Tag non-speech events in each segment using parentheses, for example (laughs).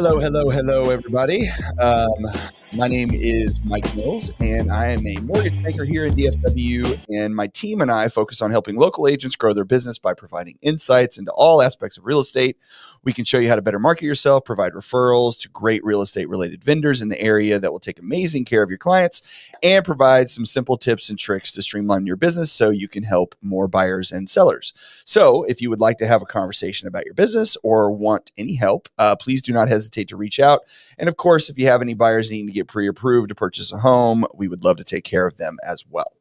Hello, hello, hello, everybody. Um, my name is Mike Mills, and I am a mortgage banker here in DFW. And my team and I focus on helping local agents grow their business by providing insights into all aspects of real estate. We can show you how to better market yourself, provide referrals to great real estate related vendors in the area that will take amazing care of your clients, and provide some simple tips and tricks to streamline your business so you can help more buyers and sellers. So, if you would like to have a conversation about your business or want any help, uh, please do not hesitate to reach out. And of course, if you have any buyers needing to get pre approved to purchase a home, we would love to take care of them as well.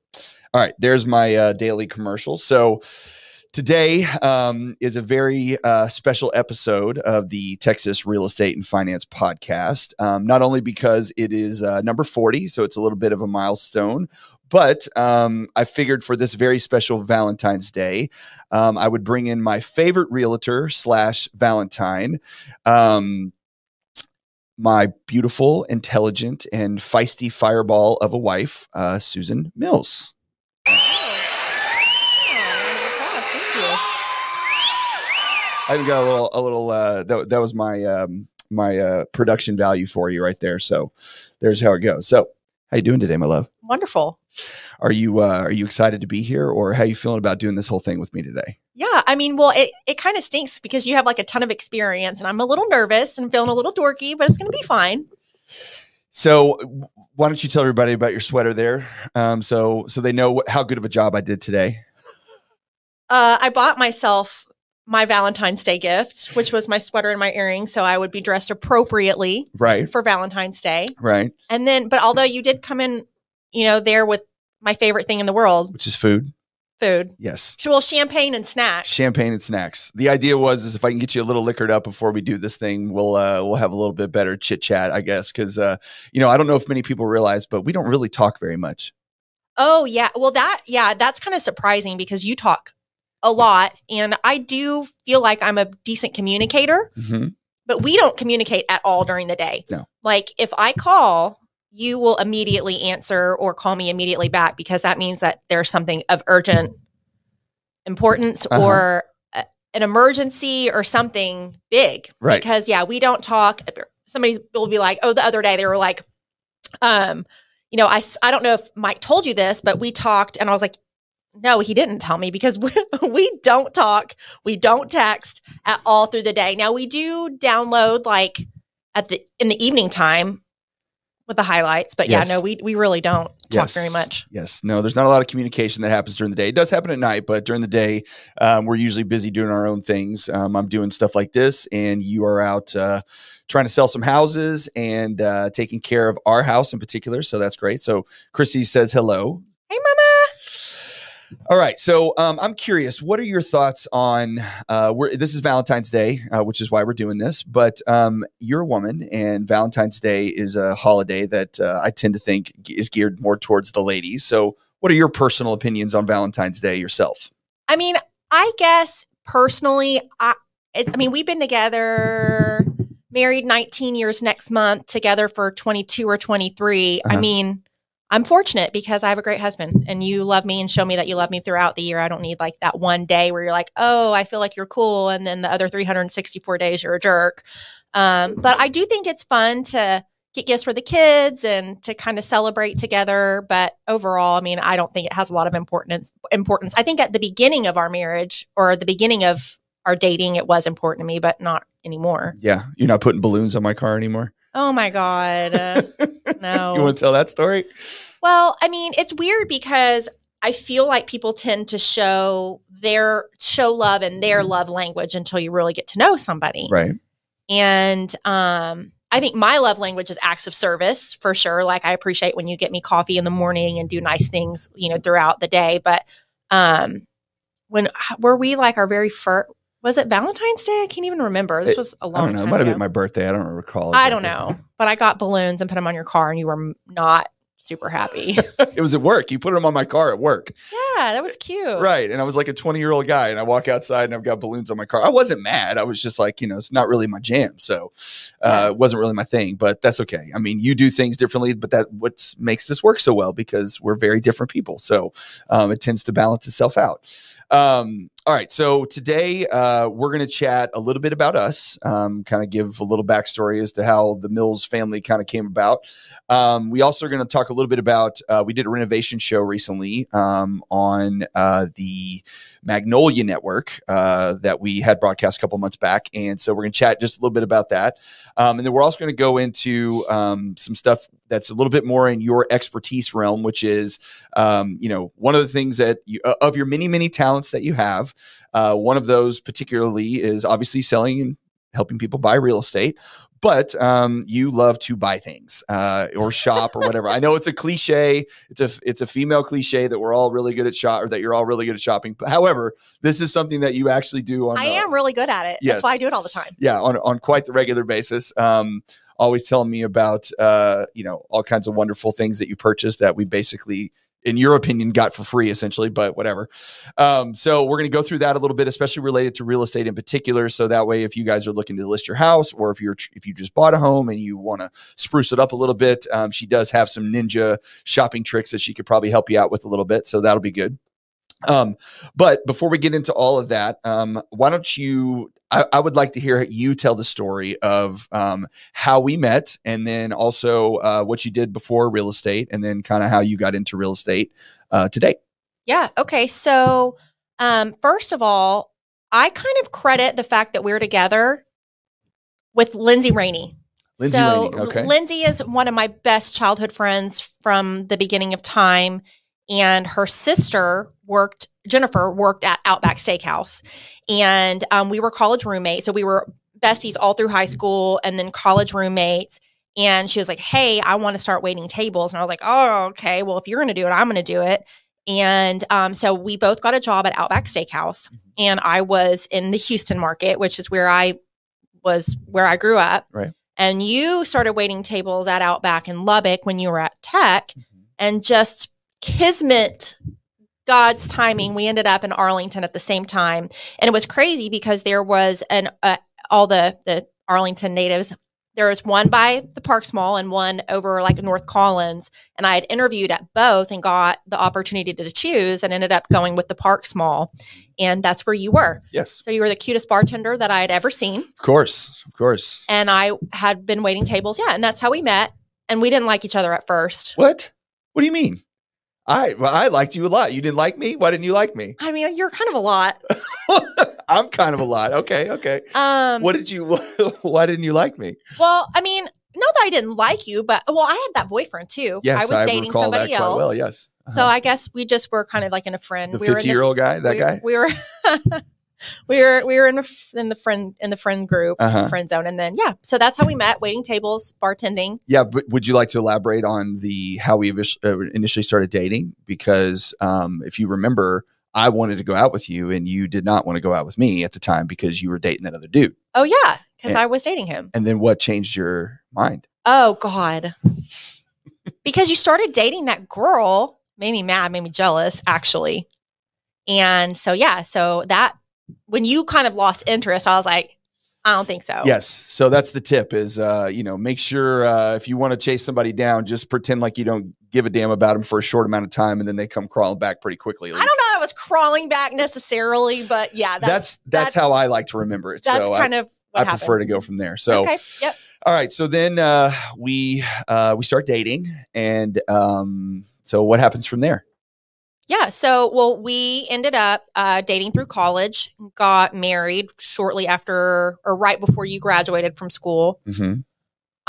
All right, there's my uh, daily commercial. So, Today um, is a very uh, special episode of the Texas Real Estate and Finance Podcast. Um, not only because it is uh, number 40, so it's a little bit of a milestone, but um, I figured for this very special Valentine's Day, um, I would bring in my favorite realtor slash Valentine. Um, my beautiful, intelligent, and feisty fireball of a wife, uh, Susan Mills. I even got a little, a little. Uh, that, that was my um, my uh, production value for you right there. So there's how it goes. So how you doing today, my love? Wonderful. Are you uh, are you excited to be here, or how you feeling about doing this whole thing with me today? Yeah, I mean, well, it, it kind of stinks because you have like a ton of experience, and I'm a little nervous and feeling a little dorky, but it's going to be fine. So why don't you tell everybody about your sweater there, um, so so they know what, how good of a job I did today? Uh, I bought myself my Valentine's Day gift, which was my sweater and my earrings, so I would be dressed appropriately Right, for Valentine's Day. right, And then, but although you did come in, you know, there with my favorite thing in the world, which is food. food, Yes. well, champagne and snacks. Champagne and snacks. The idea was is if I can get you a little liquored up before we do this thing, we'll uh, we'll have a little bit better chit chat, I guess. Because uh, you know, I don't know if many people realize, but we don't really talk very much. Oh yeah. Well that yeah, that's kind of surprising because you talk a lot and I do feel like I'm a decent communicator, Mm-hmm. but we don't communicate at all during the day. No. Like if I call, you will immediately answer or call me immediately back because that means that there's something of urgent importance Uh-huh. or a, an emergency or something big. Right. Because yeah, we don't talk. Somebody will be like, "Oh, the other day they were like um you know, I I don't know if Mike told you this, but we talked and I was like, no, he didn't tell me because (laughs) we, we don't talk, we don't text at all through the day. Now we do download like at the in the evening time with the highlights, but Yes. yeah, no, we we really don't talk Yes. very much. Yes. No, there's not a lot of communication that happens during the day. It does happen at night, but during the day, um, we're usually busy doing our own things. Um, I'm doing stuff like this, and you are out uh, trying to sell some houses and uh, taking care of our house in particular. So that's great. So Christy says hello. Hey, mama. All right. So um, I'm curious, what are your thoughts on? Uh, we're, this is Valentine's Day, uh, which is why we're doing this. But um, you're a woman, and Valentine's Day is a holiday that uh, I tend to think is geared more towards the ladies. So, what are your personal opinions on Valentine's Day yourself? I mean, I guess personally, I I mean, we've been together, married 19 years next month, together for 22 or 23. I Uh-huh. mean, I'm fortunate because I have a great husband and you love me and show me that you love me throughout the year. I don't need like that one day where you're like, oh, I feel like you're cool. And then the other 364 days you're a jerk. Um, but I do think it's fun to get gifts for the kids and to kind of celebrate together. But overall, I mean, I don't think it has a lot of importance. Importance. I think at the beginning of our marriage or the beginning of our dating, it was important to me, but not anymore. Yeah, you're not putting balloons on my car anymore. Oh my god, (laughs) no. You want to tell that story? Well, I mean, it's weird because I feel like people tend to show their show love and their love language until you really get to know somebody. Right. And um I think my love language is acts of service for sure. Like I appreciate when you get me coffee in the morning and do nice things, you know, throughout the day. But um when were we like our very first was it Valentine's Day? I can't even remember. This It- was a long don't know. It time might have been my birthday. I don't recall. I don't know. But I got balloons and put them on your car and you were not super happy. (laughs) it was at work. You put them on my car at work. Yeah, that was cute. Right. And I was like a 20 year old guy and I walk outside and I've got balloons on my car. I wasn't mad. I was just like, you know, it's not really my jam. So uh, it wasn't really my thing, but that's okay. I mean, you do things differently, but that what makes this work so well because we're very different people. So um, it tends to balance itself out. Um, all right. So today uh, we're going to chat a little bit about us, um, kind of give a little backstory as to how the Mills family kind of came about. Um, we also are going to talk a little bit about, uh, we did a renovation show recently um, on uh, the Magnolia Network uh, that we had broadcast a couple months back. And so we're going to chat just a little bit about that. Um, and then we're also going to go into um, some stuff that's a little bit more in your expertise realm, which is, um, you know, one of the things that you, uh, of your many, many talents that you have. Uh, one of those particularly is obviously selling and helping people buy real estate but um, you love to buy things uh, or shop or whatever. I know it's a cliche. It's a it's a female cliche that we're all really good at shop or that you're all really good at shopping. But however, this is something that you actually do on. I am really good at it. Yes. That's why I do it all the time. Yeah, on on quite the regular basis. Um, always telling me about uh, you know all kinds of wonderful things that you purchased that we basically in your opinion got for free essentially but whatever. Um, so we're going to go through that a little bit especially related to real estate in particular. So that way if you guys are looking to list your house or if you're if you just bought a home and you want to spruce it up a little bit um, she does have some ninja shopping tricks that she could probably help you out with a little bit so that'll be good um, but before we get into all of that, um, why don't you? I, I, would like to hear you tell the story of um, how we met, and then also uh, what you did before real estate, and then kind of how you got into real estate uh, today. Yeah. Okay. So, um, first of all, I kind of credit the fact that we're together with Lindsay Rainey. Lindsay so, Rainey, okay. Lindsay is one of my best childhood friends from the beginning of time and her sister worked jennifer worked at outback steakhouse and um, we were college roommates so we were besties all through high school and then college roommates and she was like hey i want to start waiting tables and i was like oh okay well if you're going to do it i'm going to do it and um, so we both got a job at outback steakhouse and i was in the houston market which is where i was where i grew up. Right. and you started waiting tables at outback in lubbock when you were at tech and just kismet god's timing. We ended up in arlington at the same time. And it was crazy because there was an uh, all the the arlington natives there was one by the parks mall and one over like north collins. And i had interviewed at both and got the opportunity to choose and ended up going with the parks mall and that's where you were. Yes, so you were the cutest bartender that i had ever seen. Of course, of course. and i had been waiting tables. Yeah. And that's how we met. And we didn't like each other at first. What? What do you mean? I well, I liked you a lot. You didn't like me. Why didn't you like me? I mean, you're kind of a lot. (laughs) I'm kind of a lot. Okay, okay. Um, What did you? (laughs) Why didn't you like me? well, I mean, not that I didn't like you, but well, I had that boyfriend too. Yes, I was dating recall somebody that quite else. well. Yes. So Uh-huh. I guess we just were kind of like in a friend. the we were in 50 year old guy, that we, guy. We were. (laughs) we were we were in, a, in the friend in the friend group Uh-huh. friend zone and then yeah so that's how we met waiting tables bartending Yeah, but would you like to elaborate on the how we uh, initially started dating? Because um, if you remember, I wanted to go out with you, and you did not want to go out with me at the time because you were dating that other dude. oh yeah because i was dating him And then what changed your mind? oh god because you started dating that girl made me mad made me jealous actually and so yeah so that when you kind of lost interest i was like i don't think so Yes. So that's the tip: is uh, you know make sure uh, if you want to chase somebody down, just pretend like you don't give a damn about them for a short amount of time, and then they come crawling back pretty quickly. i don't know that was crawling back necessarily but yeah That's that's that's, how I like to remember it. that's so kind I, of what I happened. prefer to go from there. So okay yep All right. So then uh, we uh, we start dating, and um, so what happens from there? Yeah. So, well, we ended up uh, dating through college, got married shortly after or right before you graduated from school. hmm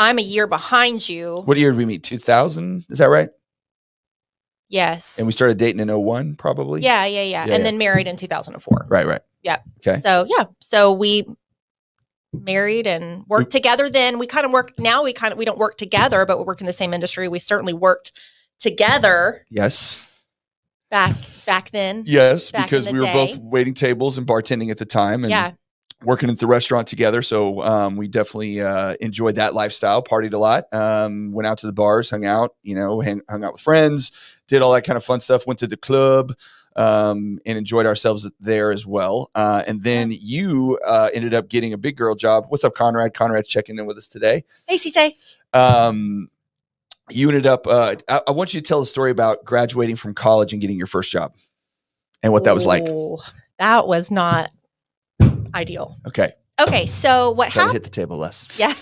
I'm a year behind you. What year did we meet? Two thousand? Is that right? Yes. And we started dating in 01 probably. Yeah, yeah, yeah. Yeah, and yeah. then married in 2004. Right. Right. Yeah. Okay. So, yeah. So we married and worked together then. We kind of work now we kind of we don't work together, but we work in the same industry. We certainly worked together Yes. Back back then. Yes, Back because the we were day. both waiting tables and bartending at the time, and Yeah. working at the restaurant together. So um, we definitely uh, enjoyed that lifestyle. Partied a lot. Um, went out to the bars, hung out. You know, hang, hung out with friends. Did all that kind of fun stuff. Went to the club. um, and enjoyed ourselves there as well. Uh, and then you uh, ended up getting a big girl job. What's up, Conrad? Conrad's checking in with us today. Hey, CJ. Um, you ended up. Uh, I, I want you to tell a story about graduating from college and getting your first job, and what that was like. Ooh, That was not ideal. Okay, Okay, so what happened? hit the table less. (laughs) Yeah.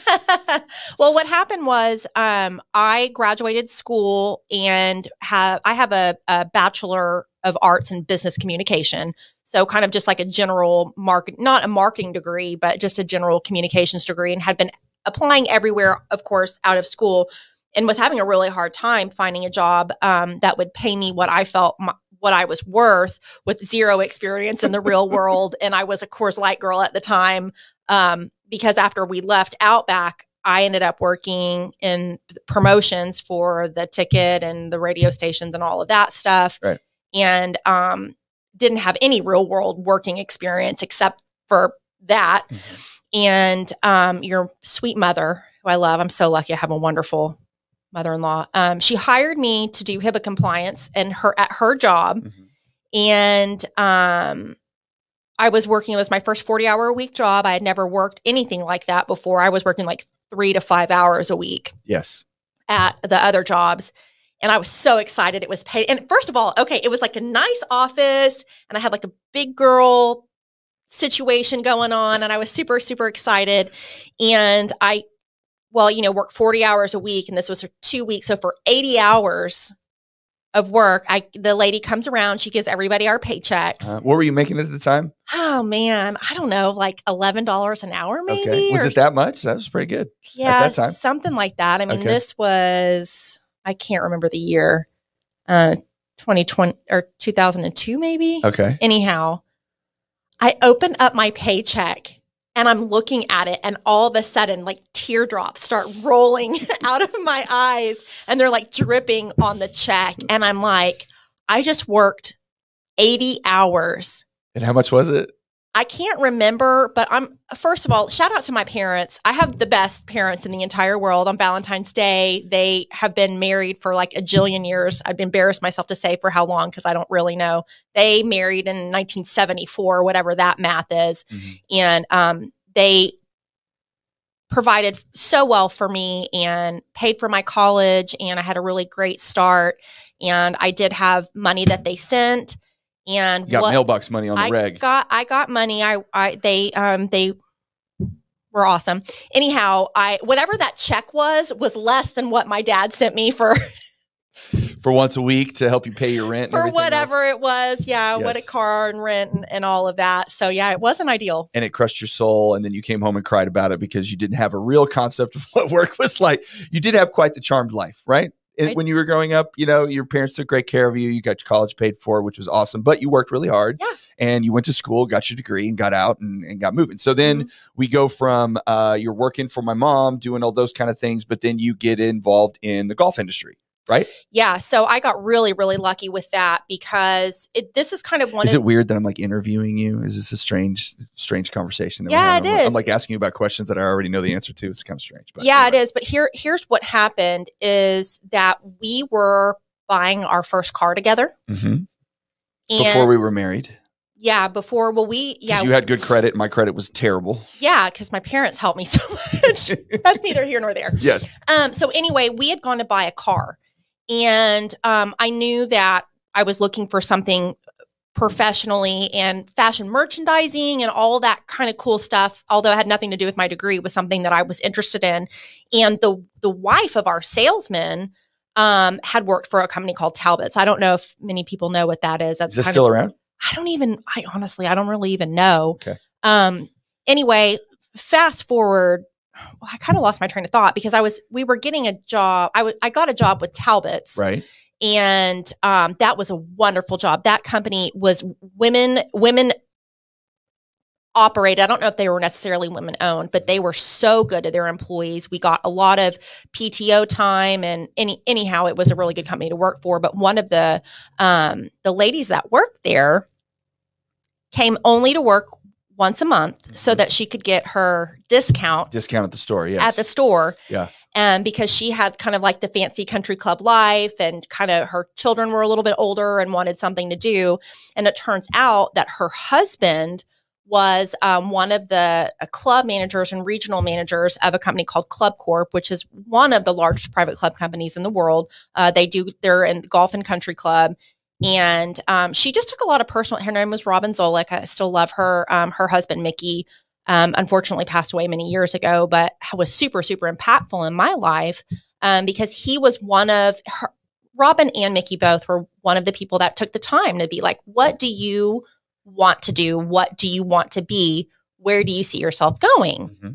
well, what happened was um, I graduated school and have I have a, a bachelor of arts in business communication. So kind of just like a general market, not a marketing degree, but just a general communications degree, and had been applying everywhere, of course, out of school, and was having a really hard time finding a job um, that would pay me what I felt. My, what I was worth with zero experience in the real (laughs) world. And I was a Coors Light girl at the time um, because after we left Outback, I ended up working in promotions for the ticket and the radio stations and all of that stuff. Right. And um, didn't have any real world working experience except for that. And um, your sweet mother, who I love, I'm so lucky I have a wonderful mother-in-law. Um, she hired me to do HIPAA compliance and her at her job Mhm. and um I was working it was my first 40 hour a week job. I had never worked anything like that before. I was working like 3 to 5 hours a week Yes. at the other jobs. And I was so excited it was paid. And first of all, okay, it was like a nice office and I had like a big girl situation going on and I was super super excited and I well, you know, work 40 hours a week and this was for 2 weeks. So for 80 hours of work, I the lady comes around, she gives everybody our paychecks. Uh, what were you making at the time? Oh man, I don't know, like eleven dollars an hour, maybe. okay. Was or- it that much? That was pretty good. yeah, At that time? something like that. I mean, Okay. this was I can't remember the year, uh, twenty twenty or two thousand and two, maybe. Okay. Anyhow, I open up my paycheck and I'm looking at it, and all of a sudden, like teardrops start rolling (laughs) out of my eyes, and they're like dripping on the check, and I'm like, I just worked eighty hours And how much was it? I can't remember, but I'm first of all, shout out to my parents. I have the best parents in the entire world on Valentine's Day. They have been married for like a jillion years. I'd embarrassed myself to say for how long because I don't really know. They married in 1974, whatever that math is. Mhm. And um, they provided so well for me and paid for my college. And I had a really great start. And I did have money that they sent. And You got what- mailbox money on the I reg. got I got money. I I they um they were awesome. Anyhow, I whatever that check was was less than what my dad sent me for (laughs) for once a week to help you pay your rent. for whatever else. it was. Yeah, what a car and rent and, and all of that. So yeah, it wasn't ideal. And it crushed your soul. And then you came home and cried about it because you didn't have a real concept of (laughs) what work was like. You did have quite the charmed life, right? I- When you were growing up, you know, your parents took great care of you. You got your college paid for, which was awesome. But you worked really hard. Yeah. And you went to school, got your degree, and got out and, and got moving. So then Mhm. we go from uh, you're working for my mom, doing all those kind of things, but then you get involved in the golf industry, right? Yeah, so I got really really lucky with that because it, this is kind of one Is of it weird that I'm like interviewing you? Is this a strange, strange conversation? That Yeah, it I'm, is. I'm like asking you about questions that I already know the answer to. It's kind of strange. But yeah, anyway. it is. But here, here's what happened: is that we were buying our first car together, Mhm. Before we were married, yeah, before well, we yeah, you had good credit. My credit was terrible. yeah, because my parents helped me so much. (laughs) That's neither here nor there. yes. Um, so anyway, we had gone to buy a car, and um, I knew that I was looking for something professionally and fashion merchandising and all that kind of cool stuff. Although it had nothing to do with my degree, was something that I was interested in. And the the wife of our salesman um, had worked for a company called Talbots. I don't know if many people know what that is. That's Is still of, around? I don't even. I honestly, I don't really even know. Okay. Um. Anyway, fast forward. Well, I kind of lost my train of thought because I was we were getting a job. I was I got a job with Talbots, Right. and um, that was a wonderful job. That company was women women operated. I don't know if they were necessarily women owned, but they were so good to their employees. We got a lot of PTO time, and any anyhow, it was a really good company to work for. But one of the um, the ladies that worked there came only to work once a month so Mhm. that she could get her discount Discount at the store. Yes. at the store. Yeah. and because she had kind of like the fancy country club life and kind of her children were a little bit older and wanted something to do. And it turns out that her husband was um, one of the uh, club managers and regional managers of a company called Club Corp, which is one of the largest private club companies in the world. Uh, they do they're in golf and country club, and um, she just took a lot of personal. Her name was Robin Zolik. I still love her. Um, her husband Mickey, um, unfortunately, passed away many years ago, but was super super impactful in my life um, because he was one of her. Robin and Mickey both were one of the people that took the time to be like, "What do you?" want to do? What do you want to be? Where do you see yourself going? Mm-hmm.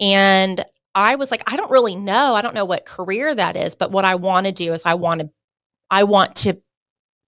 And I was like, I don't really know. I don't know what career that is, but what I want to do is I want to I want to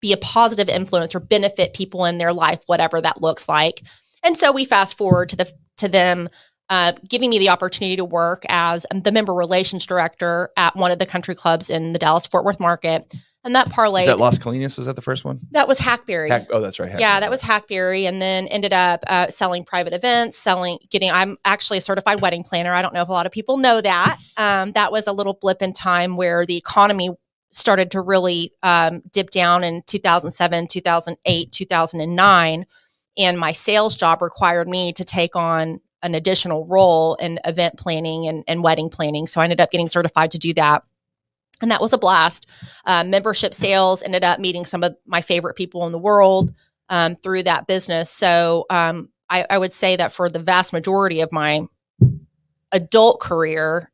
be a positive influence or benefit people in their life, whatever that looks like. And so we fast forward to the to them uh, giving me the opportunity to work as the member relations director at one of the country clubs in the Dallas Fort Worth market. And that parlay. Is that Las Colinas? Was that the first one? That was Hackberry. Hack, oh, that's right. Hackberry. Yeah, that was Hackberry. And then ended up uh, selling private events, selling, getting, I'm actually a certified wedding planner. I don't know if a lot of people know that. Um, that was a little blip in time where the economy started to really um, dip down in 2007, 2008, 2009. And my sales job required me to take on an additional role in event planning and, and wedding planning. So I ended up getting certified to do that and that was a blast. Uh, membership sales ended up meeting some of my favorite people in the world um, through that business. So um, I, I, would say that for the vast majority of my adult career,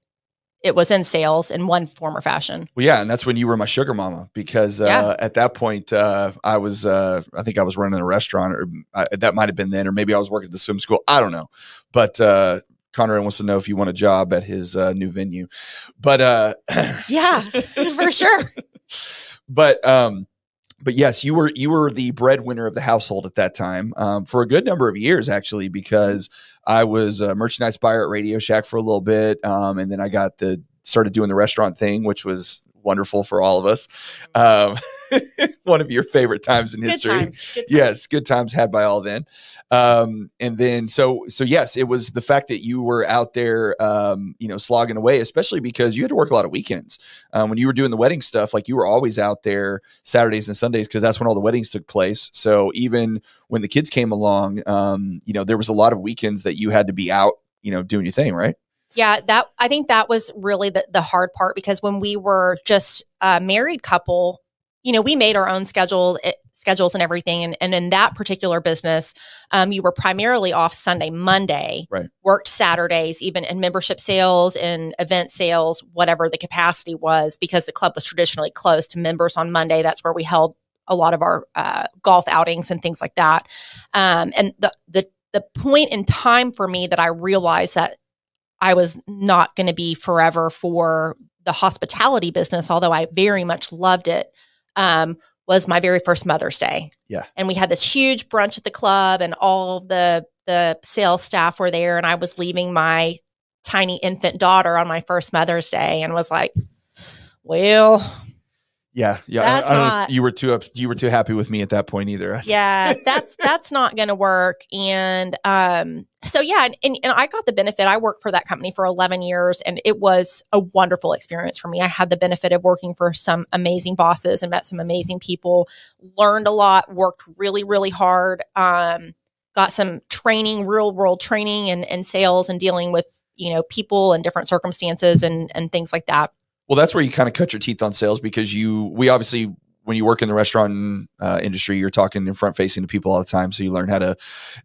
it was in sales in one form or fashion. Well, yeah, and that's when you were my sugar mama because uh, yeah. at that point uh, I was, uh, I think I was running a restaurant, or uh, that might have been then, or maybe I was working at the swim school. I don't know, but uh, Conrad wants to know if you want a job at his uh, new venue. But uh, (clears throat) yeah, for sure. (laughs) but um, but yes, you were you were the breadwinner of the household at that time um, for a good number of years, actually, because I was a merchandise buyer at Radio Shack for a little bit, um, and then I got the started doing the restaurant thing, which was wonderful for all of us. Um, (laughs) one of your favorite times in good history. Times, good times. Yes, good times had by all then. Um, and then so so yes, it was the fact that you were out there, um, you know, slogging away, especially because you had to work a lot of weekends. Um, when you were doing the wedding stuff, like you were always out there Saturdays and Sundays because that's when all the weddings took place. So even when the kids came along, um, you know, there was a lot of weekends that you had to be out, you know, doing your thing, right? Yeah, that I think that was really the, the hard part because when we were just a married couple, you know, we made our own schedule, it, schedules and everything. And, and in that particular business, um, you were primarily off Sunday, Monday, right. worked Saturdays, even in membership sales and event sales, whatever the capacity was, because the club was traditionally closed to members on Monday. That's where we held a lot of our uh, golf outings and things like that. Um, and the, the, the point in time for me that I realized that I was not going to be forever for the hospitality business, although I very much loved it, um, was my very first Mother's Day. Yeah. And we had this huge brunch at the club and all of the the sales staff were there and I was leaving my tiny infant daughter on my first Mother's Day and was like, well, yeah, yeah. That's I, I not, you were too up, you were too happy with me at that point either. (laughs) yeah, that's that's not going to work. And um, so yeah, and, and I got the benefit. I worked for that company for 11 years, and it was a wonderful experience for me. I had the benefit of working for some amazing bosses and met some amazing people. Learned a lot. Worked really really hard. Um, got some training, real world training, and and sales and dealing with you know people and different circumstances and and things like that. Well, that's where you kind of cut your teeth on sales because you, we obviously, when you work in the restaurant uh, industry, you're talking in front facing to people all the time. So you learn how to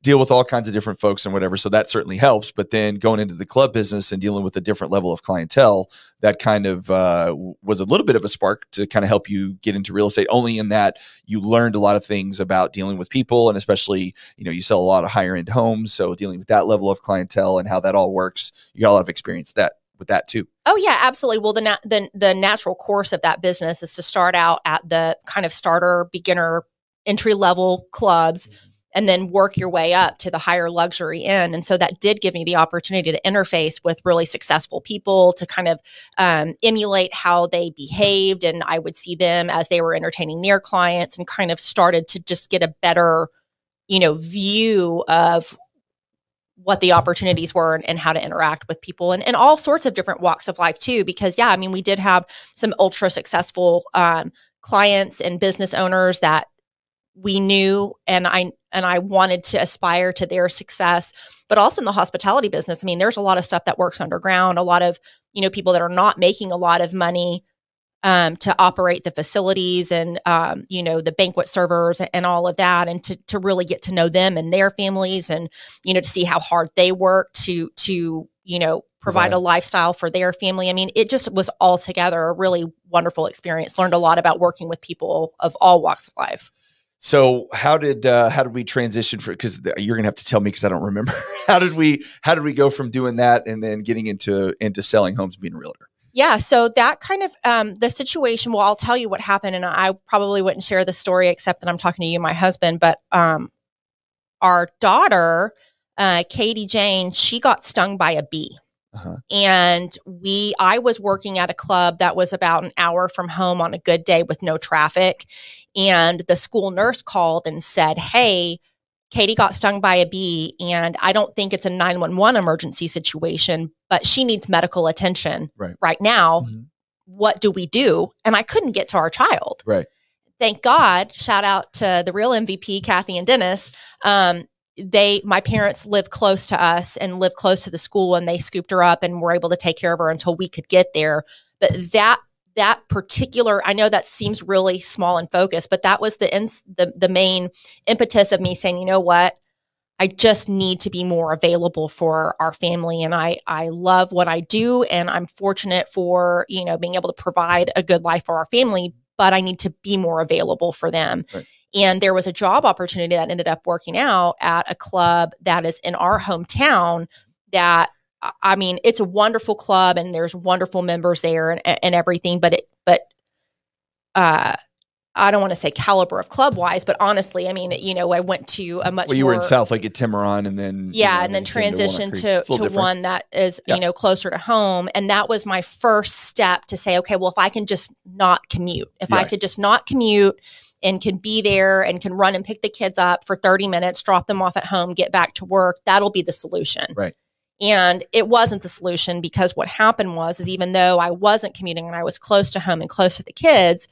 deal with all kinds of different folks and whatever. So that certainly helps. But then going into the club business and dealing with a different level of clientele, that kind of uh, was a little bit of a spark to kind of help you get into real estate. Only in that you learned a lot of things about dealing with people, and especially you know you sell a lot of higher end homes, so dealing with that level of clientele and how that all works, you got a lot of experience that with that too. Oh yeah, absolutely. Well, the na- the the natural course of that business is to start out at the kind of starter, beginner, entry level clubs. Mm-hmm. And then work your way up to the higher luxury end. And so that did give me the opportunity to interface with really successful people to kind of um, emulate how they behaved. And I would see them as they were entertaining their clients and kind of started to just get a better, you know, view of what the opportunities were and, and how to interact with people and, and all sorts of different walks of life too because yeah i mean we did have some ultra successful um, clients and business owners that we knew and i and i wanted to aspire to their success but also in the hospitality business. I mean there's a lot of stuff that works underground a lot of you know people that are not making a lot of money um, to operate the facilities and um, you know the banquet servers and all of that and to, to really get to know them and their families and you know to see how hard they work to to you know provide a lifestyle for their family. I mean it just was altogether a really wonderful experience. Learned a lot about working with people of all walks of life. So how did uh, how did we transition for because you're gonna have to tell me because I don't remember. (laughs) How did we how did we go from doing that and then getting into into selling homes being a realtor? Yeah so that kind of um, the situation well i'll tell you what happened and i probably wouldn't share the story except that i'm talking to you my husband but um, our daughter uh, katie jane she got stung by a bee uh-huh. and we i was working at a club that was about an hour from home on a good day with no traffic and the school nurse called and said hey Katie got stung by a bee, and I don't think it's a 911 emergency situation, but she needs medical attention right, right now. Mm-hmm. What do we do? And I couldn't get to our child. Right. Thank God. Shout out to the real MVP, Kathy and Dennis. Um, they, my parents live close to us and live close to the school, and they scooped her up and were able to take care of her until we could get there. But that that particular i know that seems really small and focused but that was the ins, the the main impetus of me saying you know what i just need to be more available for our family and i i love what i do and i'm fortunate for you know being able to provide a good life for our family but i need to be more available for them right. and there was a job opportunity that ended up working out at a club that is in our hometown that I mean, it's a wonderful club and there's wonderful members there and, and everything, but it, but, uh, I don't want to say caliber of club wise, but honestly, I mean, you know, I went to a much. Well, you more, were in South Lake at Timarron, and then yeah, you know, and then transitioned to to, to one that is you know closer to home, and that was my first step to say, okay, well, if I can just not commute, if I could just not commute and can be there and can run and pick the kids up for thirty minutes, drop them off at home, get back to work, that'll be the solution. Right. And it wasn't the solution because what happened was is even though I wasn't commuting and I was close to home and close to the kids,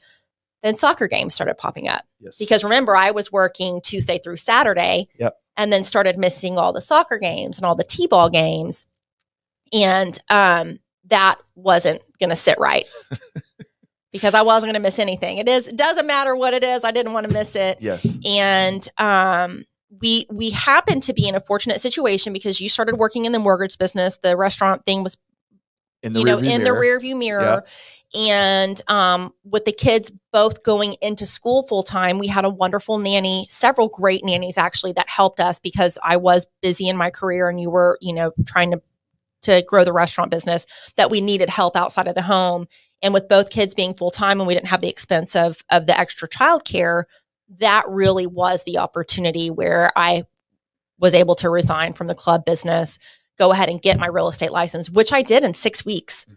then soccer games started popping up. Yes. Because remember, I was working Tuesday through Saturday. Yep. And then started missing all the soccer games and all the T-ball games. And um, that wasn't going to sit right. (laughs) because I wasn't going to miss anything. It is it doesn't matter what it is. I didn't want to miss it. Yes. And um we we happened to be in a fortunate situation because you started working in the mortgage business. The restaurant thing was in the you know in mirror. the rear view mirror. Yeah. And um, with the kids both going into school full time, we had a wonderful nanny, several great nannies actually that helped us because I was busy in my career and you were, you know, trying to to grow the restaurant business that we needed help outside of the home. And with both kids being full time and we didn't have the expense of of the extra childcare, that really was the opportunity where I was able to resign from the club business, go ahead and get my real estate license, which I did in six weeks because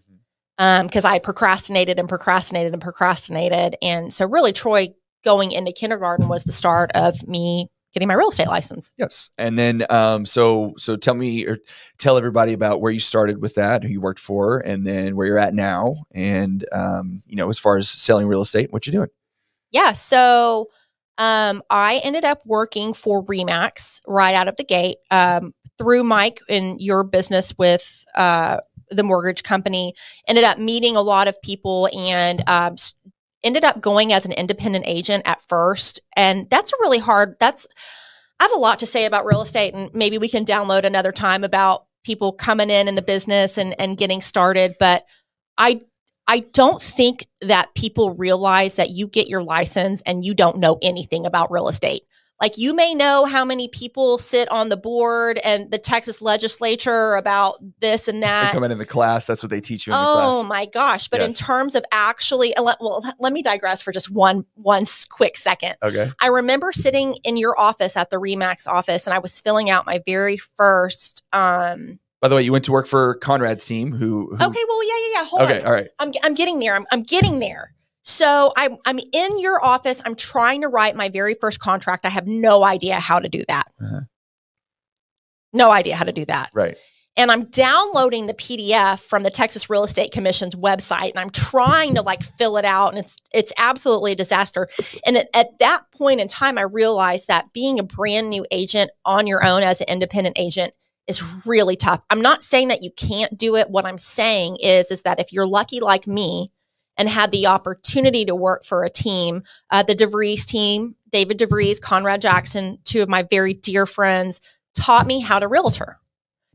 mm-hmm. um, I procrastinated and procrastinated and procrastinated. And so, really, Troy going into kindergarten was the start of me getting my real estate license. Yes. And then um so so tell me or tell everybody about where you started with that, who you worked for, and then where you're at now and um you know as far as selling real estate, what you're doing. Yeah, so um, I ended up working for Remax right out of the gate um, through Mike in your business with uh, the mortgage company. Ended up meeting a lot of people and um, ended up going as an independent agent at first. And that's a really hard. That's I have a lot to say about real estate, and maybe we can download another time about people coming in in the business and and getting started. But I I don't think that people realize that you get your license and you don't know anything about real estate. Like you may know how many people sit on the board and the Texas legislature about this and that. They come in in the class. That's what they teach you. oh my gosh! But yes. in terms of actually, well, let me digress for just one one quick second. Okay. I remember sitting in your office at the Remax office, and I was filling out my very first um, by the way, you went to work for Conrad's team. Who? who okay. Well, yeah, yeah, yeah. Hold on. okay. On. All right. I'm I'm getting there. I'm I'm getting there. So I'm I'm in your office. I'm trying to write my very first contract. I have no idea how to do that. Uh-huh. No idea how to do that. Right. And I'm downloading the PDF from the Texas Real Estate Commission's website and I'm trying to like fill it out and it's it's absolutely a disaster. And at, at that point in time I realized that being a brand new agent on your own as an independent agent is really tough. I'm not saying that you can't do it. What I'm saying is is that if you're lucky like me and had the opportunity to work for a team, uh, the DeVries team, David DeVries, Conrad Jackson, two of my very dear friends, taught me how to realtor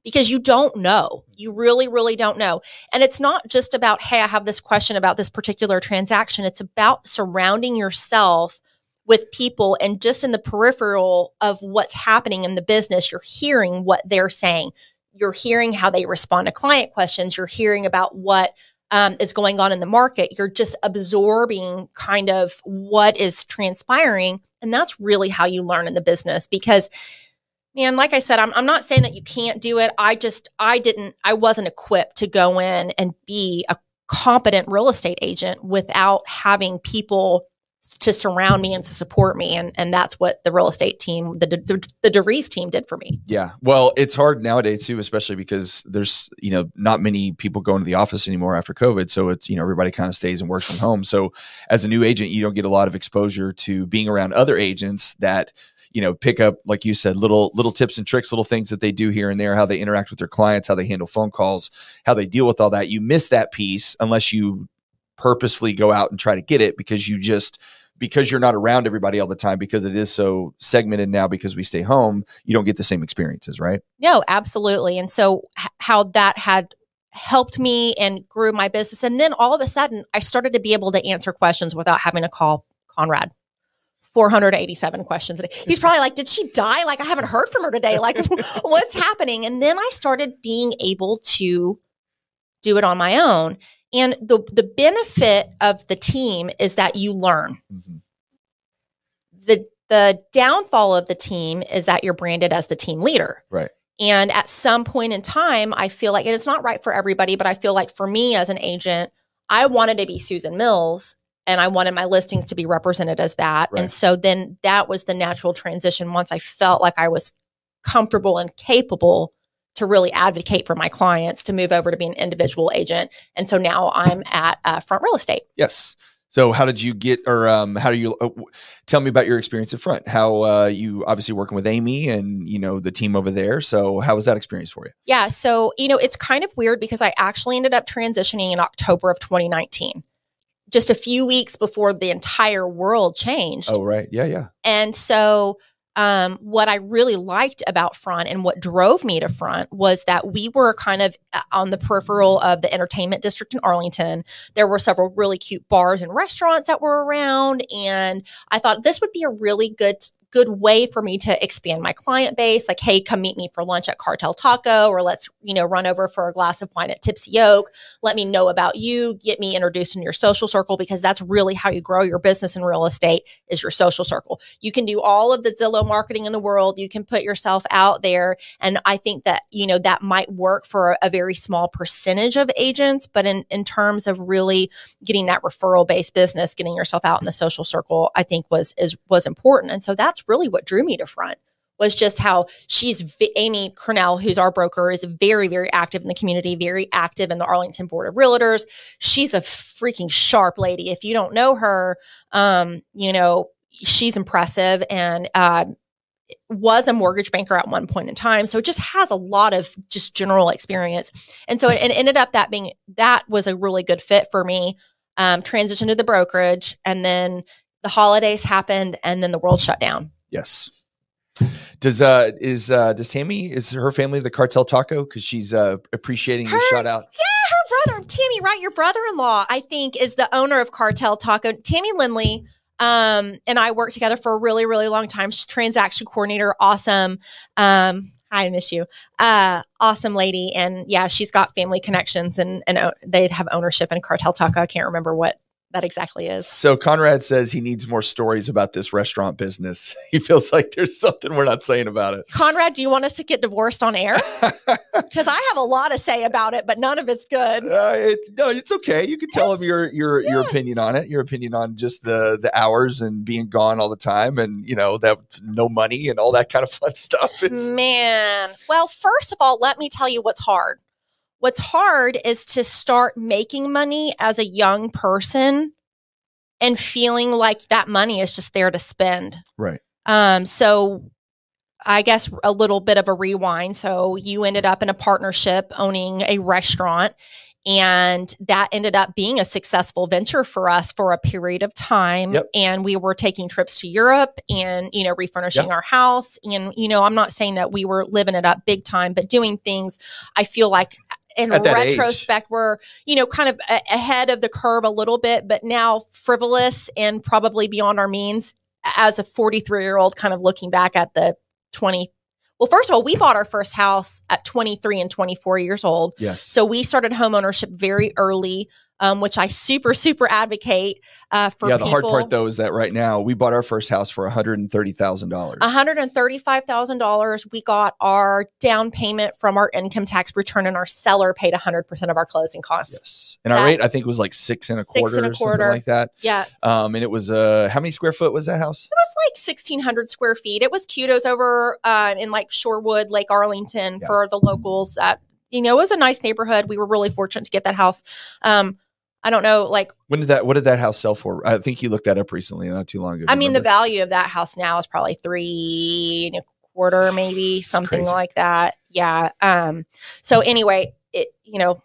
because you don't know. You really, really don't know. And it's not just about, hey, I have this question about this particular transaction. It's about surrounding yourself with people and just in the peripheral of what's happening in the business, you're hearing what they're saying. You're hearing how they respond to client questions. You're hearing about what um, is going on in the market. You're just absorbing kind of what is transpiring. And that's really how you learn in the business because man like i said I'm, I'm not saying that you can't do it i just i didn't i wasn't equipped to go in and be a competent real estate agent without having people to surround me and to support me and and that's what the real estate team the the, the DeVries team did for me Yeah. Well, it's hard nowadays too, especially because there's, you know, not many people going to the office anymore after COVID. So it's, you know, everybody kind of stays and works from home. So as a new agent, you don't get a lot of exposure to being around other agents that, you know, pick up, like you said, little little tips and tricks, little things that they do here and there, how they interact with their clients, how they handle phone calls, how they deal with all that. You miss that piece unless you purposefully go out and try to get it because you just because you're not around everybody all the time because it is so segmented now because we stay home you don't get the same experiences right no absolutely and so h- how that had helped me and grew my business and then all of a sudden i started to be able to answer questions without having to call conrad 487 questions a day. He's probably like, Did she die? Like, I haven't heard from her today. Like, (laughs) what's happening? And then I started being able to do it on my own. And the, the benefit of the team is that you learn. Mhm. The, the downfall of the team is that you're branded as the team leader. Right. And at some point in time, I feel like, and it's not right for everybody, but I feel like for me as an agent, I wanted to be Susan Mills and I wanted my listings to be represented as that. Right. And so then that was the natural transition once I felt like I was comfortable and capable to really advocate for my clients to move over to be an individual agent. And so now I'm at uh, Front Real Estate. yes so how did you get or um how do you uh, tell me about your experience at front how uh you obviously working with amy and you know the team over there so how was that experience for you Yeah. So, you know, it's kind of weird because I actually ended up transitioning in October of 2019, just a few weeks before the entire world changed. oh right yeah yeah And so, um, what I really liked about Front and what drove me to Front was that we were kind of uh, on the peripheral of the entertainment district in Arlington. There were several really cute bars and restaurants that were around, and I thought this would be a really good good way for me to expand my client base like hey come meet me for lunch at cartel taco or let's you know run over for a glass of wine at tipsy oak let me know about you get me introduced in your social circle because that's really how you grow your business in real estate is your social circle you can do all of the Zillow marketing in the world. You can put yourself out there. And I think that, you know, that might work for a very small percentage of agents. But in, in terms of really getting that referral based business, getting yourself out in the social circle, I think was, is, was important. And so that's really what drew me to front was just how she's Amy Cornell, who's our broker, is very, very active in the community, very active in the Arlington Board of Realtors. She's a freaking sharp lady. If you don't know her, um, you know, she's impressive and uh, was a mortgage banker at one point in time. So it just has a lot of just general experience. And so it, it ended up that being that was a really good fit for me. Um, transitioned to the brokerage, and then the holidays happened, and then the world shut down. Yes does uh is uh does tammy is her family the cartel taco because she's uh appreciating your Her- shout out Yeah, her brother, Tammy, right? Your brother-in-law, I think, is the owner of Cartel Taco. Tammy Lindley um, and I worked together for a really, really long time. She's transaction coordinator, awesome. Um, hi, I miss you. Uh, awesome lady, and yeah, she's got family connections, and and uh, they'd have ownership in Cartel Taco. I can't remember what that exactly is. So Conrad says he needs more stories about this restaurant business. (laughs) He feels like there's something we're not saying about it. Conrad, do you want us to get divorced on air? (laughs) Because I have a lot to say about it, but none of it's good. Uh, it, no, it's okay. You can tell him your your your opinion on it. Your opinion on just the the hours and being gone all the time, and you know that no money and all that kind of fun (laughs) stuff. It's Man. Well, first of all, let me tell you what's hard. What's hard is to start making money as a young person and feeling like that money is just there to spend. right. Um, so I guess a little bit of a rewind. So you ended up in a partnership owning a restaurant and that ended up being a successful venture for us for a period of time Yep. and we were taking trips to Europe and you know refurnishing Yep. our house and you know I'm not saying that we were living it up big time but doing things I feel like in age. retrospect we're you know kind of a- ahead of the curve a little bit but now frivolous and probably beyond our means as a 43 year old kind of looking back at the 20 well first of all we bought our first house at 23 and 24 years old Yes. so we started home ownership very early um, which i super super advocate uh, for yeah. The hard part though is that right now we bought our first house for one hundred and thirty thousand dollars. $135,000. We got our down payment from our income tax return, and our seller paid 100% of our closing costs. Yes. And our rate I think was like six and a Six quarter and a or something quarter. like that. Yeah, Um, and it was uh, how many square foot was that house? It was like 1,600 square feet. It was cute. It was over uh, in like Shorewood, Lake Arlington Yeah. for the locals. That you know, it was a nice neighborhood. We were really fortunate to get that house. Um, I don't know, like When did that? What did that house sell for? I think you looked that up recently, not too long ago. I mean, the value of that house now is probably three and a quarter, maybe something crazy. like that. Yeah. Um. So anyway, it you know,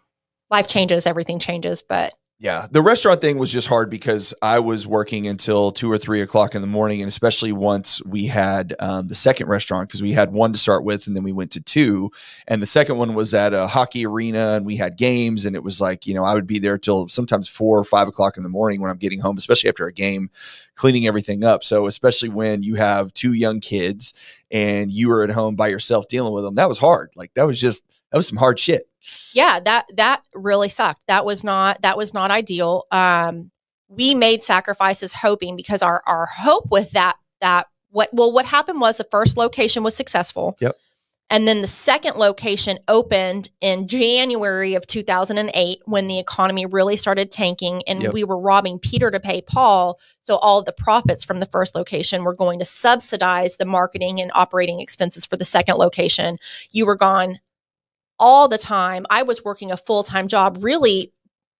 life changes, everything changes, but Yeah, the restaurant thing was just hard because I was working until two or three o'clock in the morning, and especially once we had um, the second restaurant because we had one to start with, and then we went to two, and the second one was at a hockey arena, and we had games, and it was like you know I would be there till sometimes four or five o'clock in the morning when I'm getting home, especially after a game, cleaning everything up. So especially when you have two young kids and you were at home by yourself dealing with them, that was hard. Like that was just that was some hard shit. Yeah, that that really sucked. That was not that was not ideal. Um, we made sacrifices hoping because our our hope with that that what well what happened was the first location was successful. Yep. And then the second location opened in January of 2008 when the economy really started tanking and Yep. we were robbing Peter to pay Paul. So all the profits from the first location were going to subsidize the marketing and operating expenses for the second location. You were gone all the time. I was working a full time job, really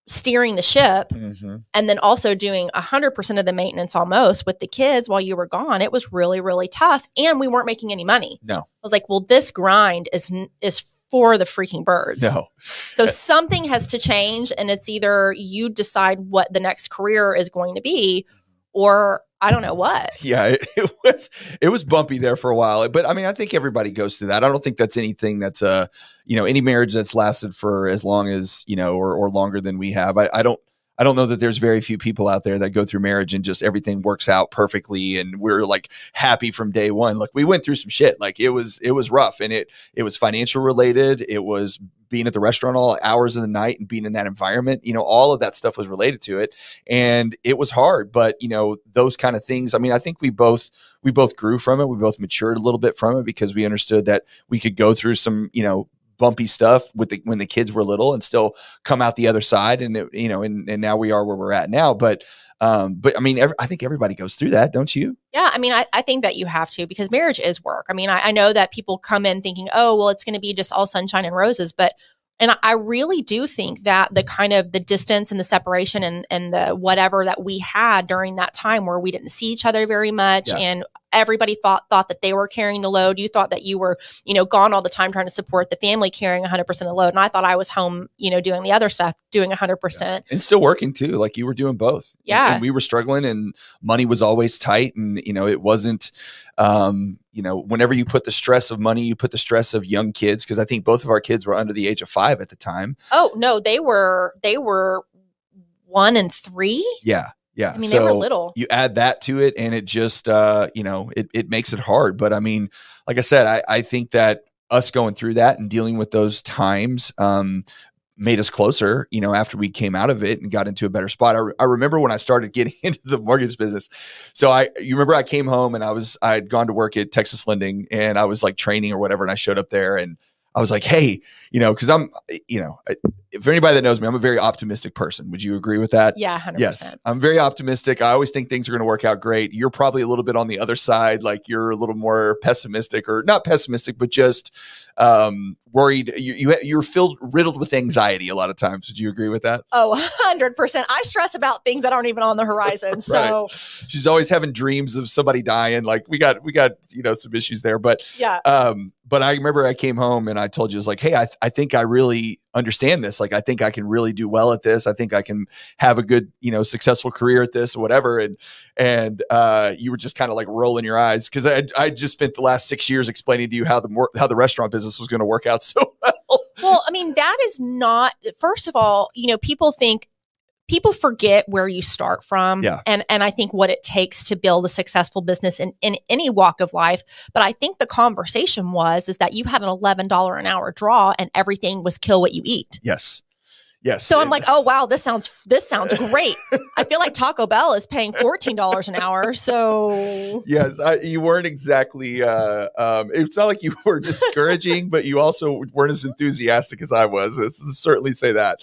steering the ship Mm-hmm. and then also doing 100% of the maintenance almost with the kids while you were gone it was really really tough and we weren't making any money No. i was like well this grind is is for the freaking birds No. so something has to change and it's either you decide what the next career is going to be or i don't know what. (laughs) Yeah it, it was it was bumpy there for a while but i mean i think everybody goes through that. I don't think that's anything that's uh you know any marriage that's lasted for as long as you know or, or longer than we have. I, I don't i don't know that there's very few people out there that go through marriage and just everything works out perfectly and we're like happy from day one. Like we went through some shit. Like it was it was rough and it it was financial related. It was being at the restaurant all hours of the night and being in that environment. You know all of that stuff was related to it and it was hard. But you know those kind of things i mean i think we both we both grew from it. We both matured a little bit from it because we understood that we could go through some you know bumpy stuff with the when the kids were little and still come out the other side and it, you know and, and now we are where we're at now but um but i mean ev- i think everybody goes through that don't you Yeah, I mean, I, I think that you have to because marriage is work. I mean, I, I know that people come in thinking, oh, well, it's going to be just all sunshine and roses, but and I, really do think that the kind of the distance and the separation and and the whatever that we had during that time where we didn't see each other very much Yeah. and everybody thought thought that they were carrying the load. You thought that you were, you know, gone all the time trying to support the family carrying 100% of the load. And I thought I was home, you know, doing the other stuff, doing 100%. and still working too like you were doing both And- Yeah. and we were struggling and money was always tight and you know it wasn't um you know whenever you put the stress of money you put the stress of young kids because i think both of our kids were under the age of five at the time Oh, no, they were they were 1 and 3. yeah yeah I mean, so they were little. you add that to it and it just uh you know it, it makes it hard but i mean like i said i i think that us going through that and dealing with those times um made us closer, you know, after we came out of it and got into a better spot. I, I remember when I started getting (laughs) into the mortgage business. So I, you remember I came home and I was, I had gone to work at Texas Lending and I was like training or whatever. And I showed up there and I was like, hey, you know, because I'm, you know, for anybody that knows me, I'm a very optimistic person. Would you agree with that? Yeah, 100%. Yes, I'm very optimistic. I always think things are going to work out great. You're probably a little bit on the other side, like you're a little more pessimistic, or not pessimistic, but just um, worried. You, you you're filled riddled with anxiety a lot of times. Would you agree with that? Oh, 100 percent. I stress about things that aren't even on the horizon. (laughs) So she's always having dreams of somebody dying. Like we got we got you know some issues there, but yeah. Um, but I remember I came home and I told you, I was like, hey, I, I think I really understand this. Like, I think I can really do well at this. I think I can have a good, you know, successful career at this or whatever. And, and, uh, you were just kind of like rolling your eyes. Cause I, I just spent the last six years explaining to you how the, how the restaurant business was going to work out (laughs) so well. Well, I mean, that is not, first of all, you know, people think, people forget where you start from yeah. and and I think what it takes to build a successful business in, in any walk of life. But I think the conversation was is that you had an eleven dollar an hour draw and everything was kill what you eat. Yes. Yes. So I'm like, oh wow, this sounds this sounds great. (laughs) I feel like Taco Bell is paying fourteen dollars an hour. So yes, I, you weren't exactly. Uh, um, it's not like you were discouraging, but you also weren't as enthusiastic as I was. Let's certainly say that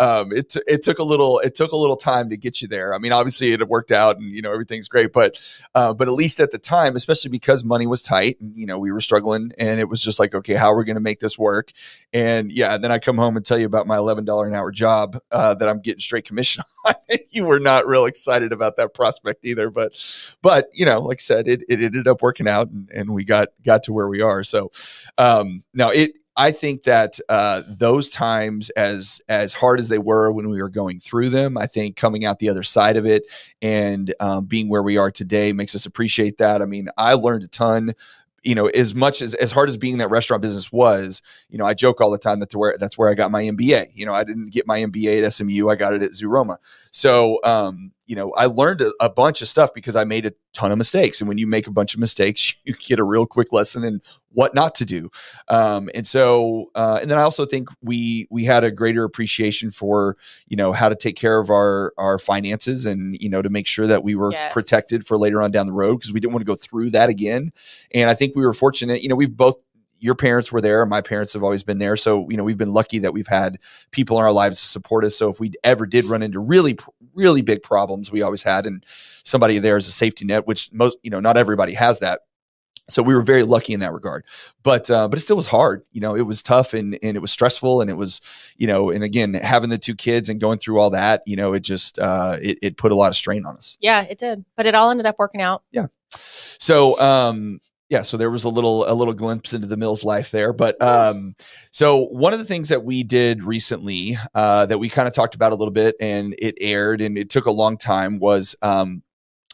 um, it t- it took a little it took a little time to get you there. I mean, obviously it worked out and you know everything's great, but uh, but at least at the time, especially because money was tight and you know we were struggling, and it was just like, okay, how are we going to make this work? And yeah, and then I come home and tell you about my eleven dollar an hour job uh, that I'm getting straight commission (laughs) on. you were not real excited about that prospect either, but but you know, like I said, it, it ended up working out, and, and we got got to where we are. So um, now it I think that uh, those times, as as hard as they were when we were going through them, I think coming out the other side of it and um, being where we are today makes us appreciate that. I mean, I learned a ton you know, as much as as hard as being that restaurant business was, you know, I joke all the time that to where that's where I got my MBA. You know, I didn't get my MBA at SMU, I got it at Zuroma. So, um, you know, I learned a, a, bunch of stuff because I made a ton of mistakes. And when you make a bunch of mistakes, (laughs) you get a real quick lesson in what not to do. Um, and so, uh, and then I also think we we had a greater appreciation for you know how to take care of our our finances and you know to make sure that we were yes. protected for later on down the road because we didn't want to go through that again. And I think we were fortunate. You know, we've both your parents were there my parents have always been there. So you know we've been lucky that we've had people in our lives to support us. So if we ever did run into really really big problems we always had. And somebody there as a safety net which most you know not everybody has that. So we were very lucky in that regard. But uh, but it still was hard. You know it was tough and and it was stressful and it was you know and again having the two kids and going through all that you know it just uh it, it put a lot of strain on us. Yeah it did. But it all ended up working out. Yeah. So um yeah so there was a little a little glimpse into the mills life there but um so one of the things that we did recently uh that we kind of talked about a little bit and it aired and it took a long time was um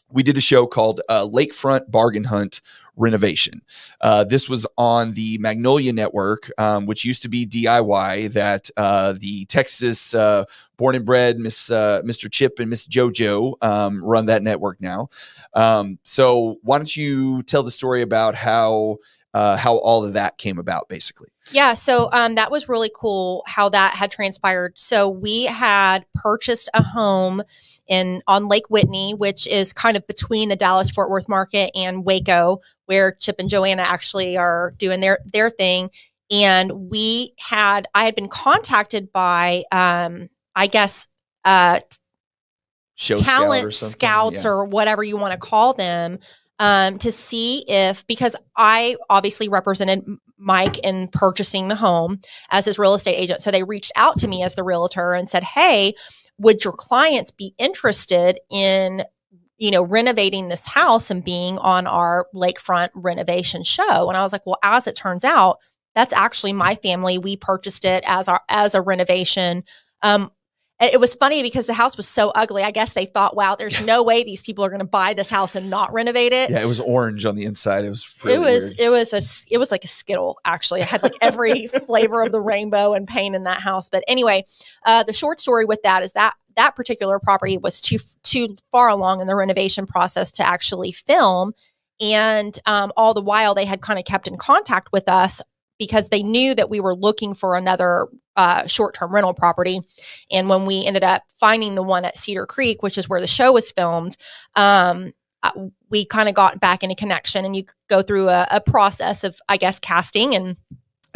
we did a show called uh, lakefront bargain hunt renovation. Uh, this was on the Magnolia Network, um, which used to be DIY, that uh, the Texas uh, born and bred Miss uh, Mr. Chip and Miss JoJo um, run that network now. Um, so why don't you tell the story about how uh, how all of that came about, basically? Yeah, so um, that was really cool how that had transpired. So we had purchased a home in on Lake Whitney, which is kind of between the Dallas Fort Worth market and Waco, where Chip and Joanna actually are doing their their thing. And we had I had been contacted by um, I guess uh, Show talent scout or scouts yeah. or whatever you want to call them um, to see if because I obviously represented Mike in purchasing the home as his real estate agent. So they reached out to me as the realtor and said, "Hey, would your clients be interested in you know renovating this house and being on our lakefront renovation show?" And I was like, "Well, as it turns out, that's actually my family. We purchased it as our as a renovation." Um, it was funny because the house was so ugly. I guess they thought, wow, there's no way these people are going to buy this house and not renovate it. Yeah, it was orange on the inside. It was really it was weird. it was a it was like a skittle actually. It had like every (laughs) flavor of the rainbow and paint in that house. But anyway, uh, the short story with that is that that particular property was too too far along in the renovation process to actually film, and um, all the while they had kind of kept in contact with us because they knew that we were looking for another uh, short-term rental property. And when we ended up finding the one at Cedar Creek, which is where the show was filmed, um, uh, we kind of got back in a connection, and you go through a, a process of, I guess, casting and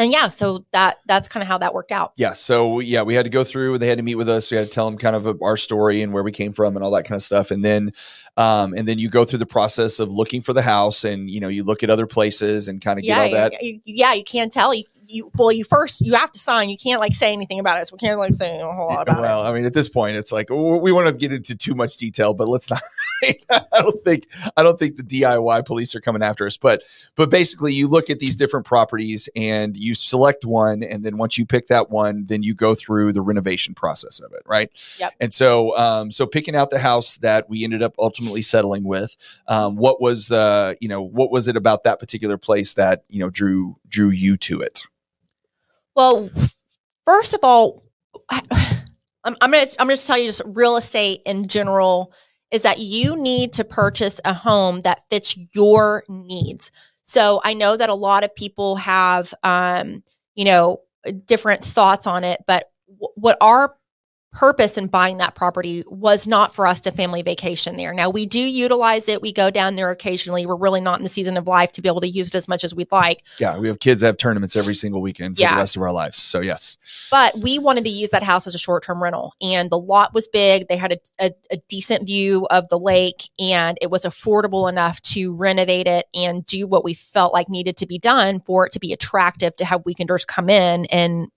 and yeah, so that that's kind of how that worked out. Yeah. So yeah, we had to go through. They had to meet with us. We had to tell them kind of our story and where we came from and all that kind of stuff. And then, um, and then you go through the process of looking for the house, and you know, you look at other places and kind of yeah, get all that. You, yeah, you can't tell. You, you well, you first you have to sign. You can't like say anything about it. So we can't like say a whole lot about it. well. I mean, at this point, it's like we want to get into too much detail, but let's not. (laughs) I don't think I don't think the DIY police are coming after us, but but basically, you look at these different properties and you select one, and then once you pick that one, then you go through the renovation process of it, right? Yep. And so, um, so picking out the house that we ended up ultimately settling with, um, what was the you know what was it about that particular place that you know drew drew you to it? Well, first of all, (sighs) I'm, I'm gonna I'm gonna tell you just real estate in general is that you need to purchase a home that fits your needs. So I know that a lot of people have, um, you know, different thoughts on it, but w- what our purpose in buying that property was not for us to family vacation there. Now we do utilize it. We go down there occasionally. We're really not in the season of life to be able to use it as much as we'd like. Yeah, we have kids that have tournaments every single weekend for Yeah. the rest of our lives. So yes, But we wanted to use that house as a short term rental. And the lot was big. They had a, a, a decent view of the lake and it was affordable enough to renovate it and do what we felt like needed to be done for it to be attractive to have weekenders come in and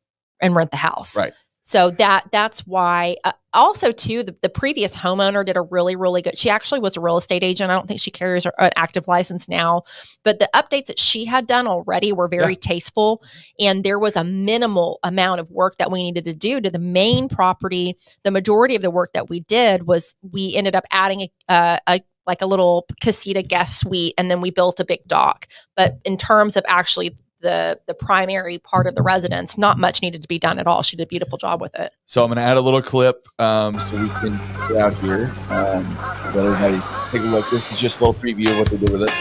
and rent the house. Right. So that that's why. Uh, also, too, the, the previous homeowner did a really really good. She actually was a real estate agent. I don't think she carries an active license now, but the updates that she had done already were very tasteful, and there was a minimal amount of work that we needed to do to the main property. The majority of the work that we did was we ended up adding a, uh, a like a little casita guest suite, and then we built a big dock. But in terms of actually the the primary part of the residence, not much needed to be done at all. She did a beautiful job with it. So I'm going to add a little clip um, so we can get out here. Um, let everybody take a look. This is just a little preview of what they did with us.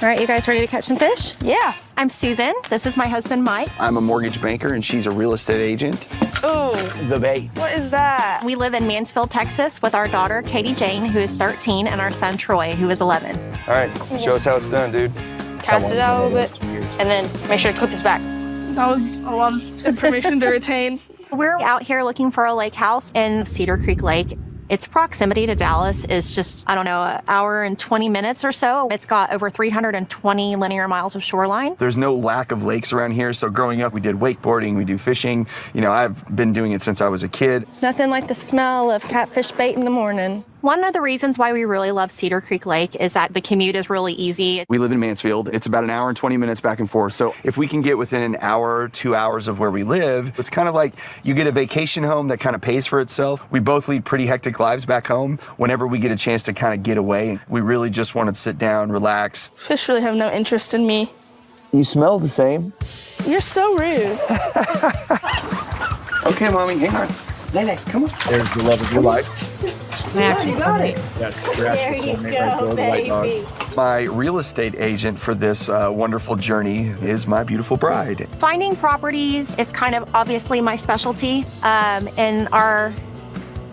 All right, you guys ready to catch some fish? Yeah. I'm Susan. This is my husband, Mike. I'm a mortgage banker and she's a real estate agent. Ooh, The bait. what is that? We live in Mansfield, Texas, with our daughter, Katie Jane, who is 13, and our son, Troy, who is 11. All right, show us how it's done, dude. Cast it out a little bit, and then make sure to clip this back. That was a lot of (laughs) information to retain. We're out here looking for a lake house in Cedar Creek Lake. Its proximity to Dallas is just, I don't know, an hour and 20 minutes or so. It's got over 320 linear miles of shoreline. There's no lack of lakes around here. So growing up, we did wakeboarding, we do fishing. You know, I've been doing it since I was a kid. Nothing like the smell of catfish bait in the morning. One of the reasons why we really love Cedar Creek Lake is that the commute is really easy. We live in Mansfield. It's about an hour and 20 minutes back and forth. So if we can get within an hour, two hours of where we live, it's kind of like you get a vacation home that kind of pays for itself. We both lead pretty hectic lives back home. Whenever we get a chance to kind of get away, we really just want to sit down, relax. Fish really have no interest in me. You smell the same. You're so rude. (laughs) Okay, mommy, hang on. Lele, come on. There's the love of your life. I actually Yes, you're actually soulmate right there, the white dog. My real estate agent for this uh, wonderful journey is my beautiful bride. Finding properties is kind of obviously my specialty. Um, and our,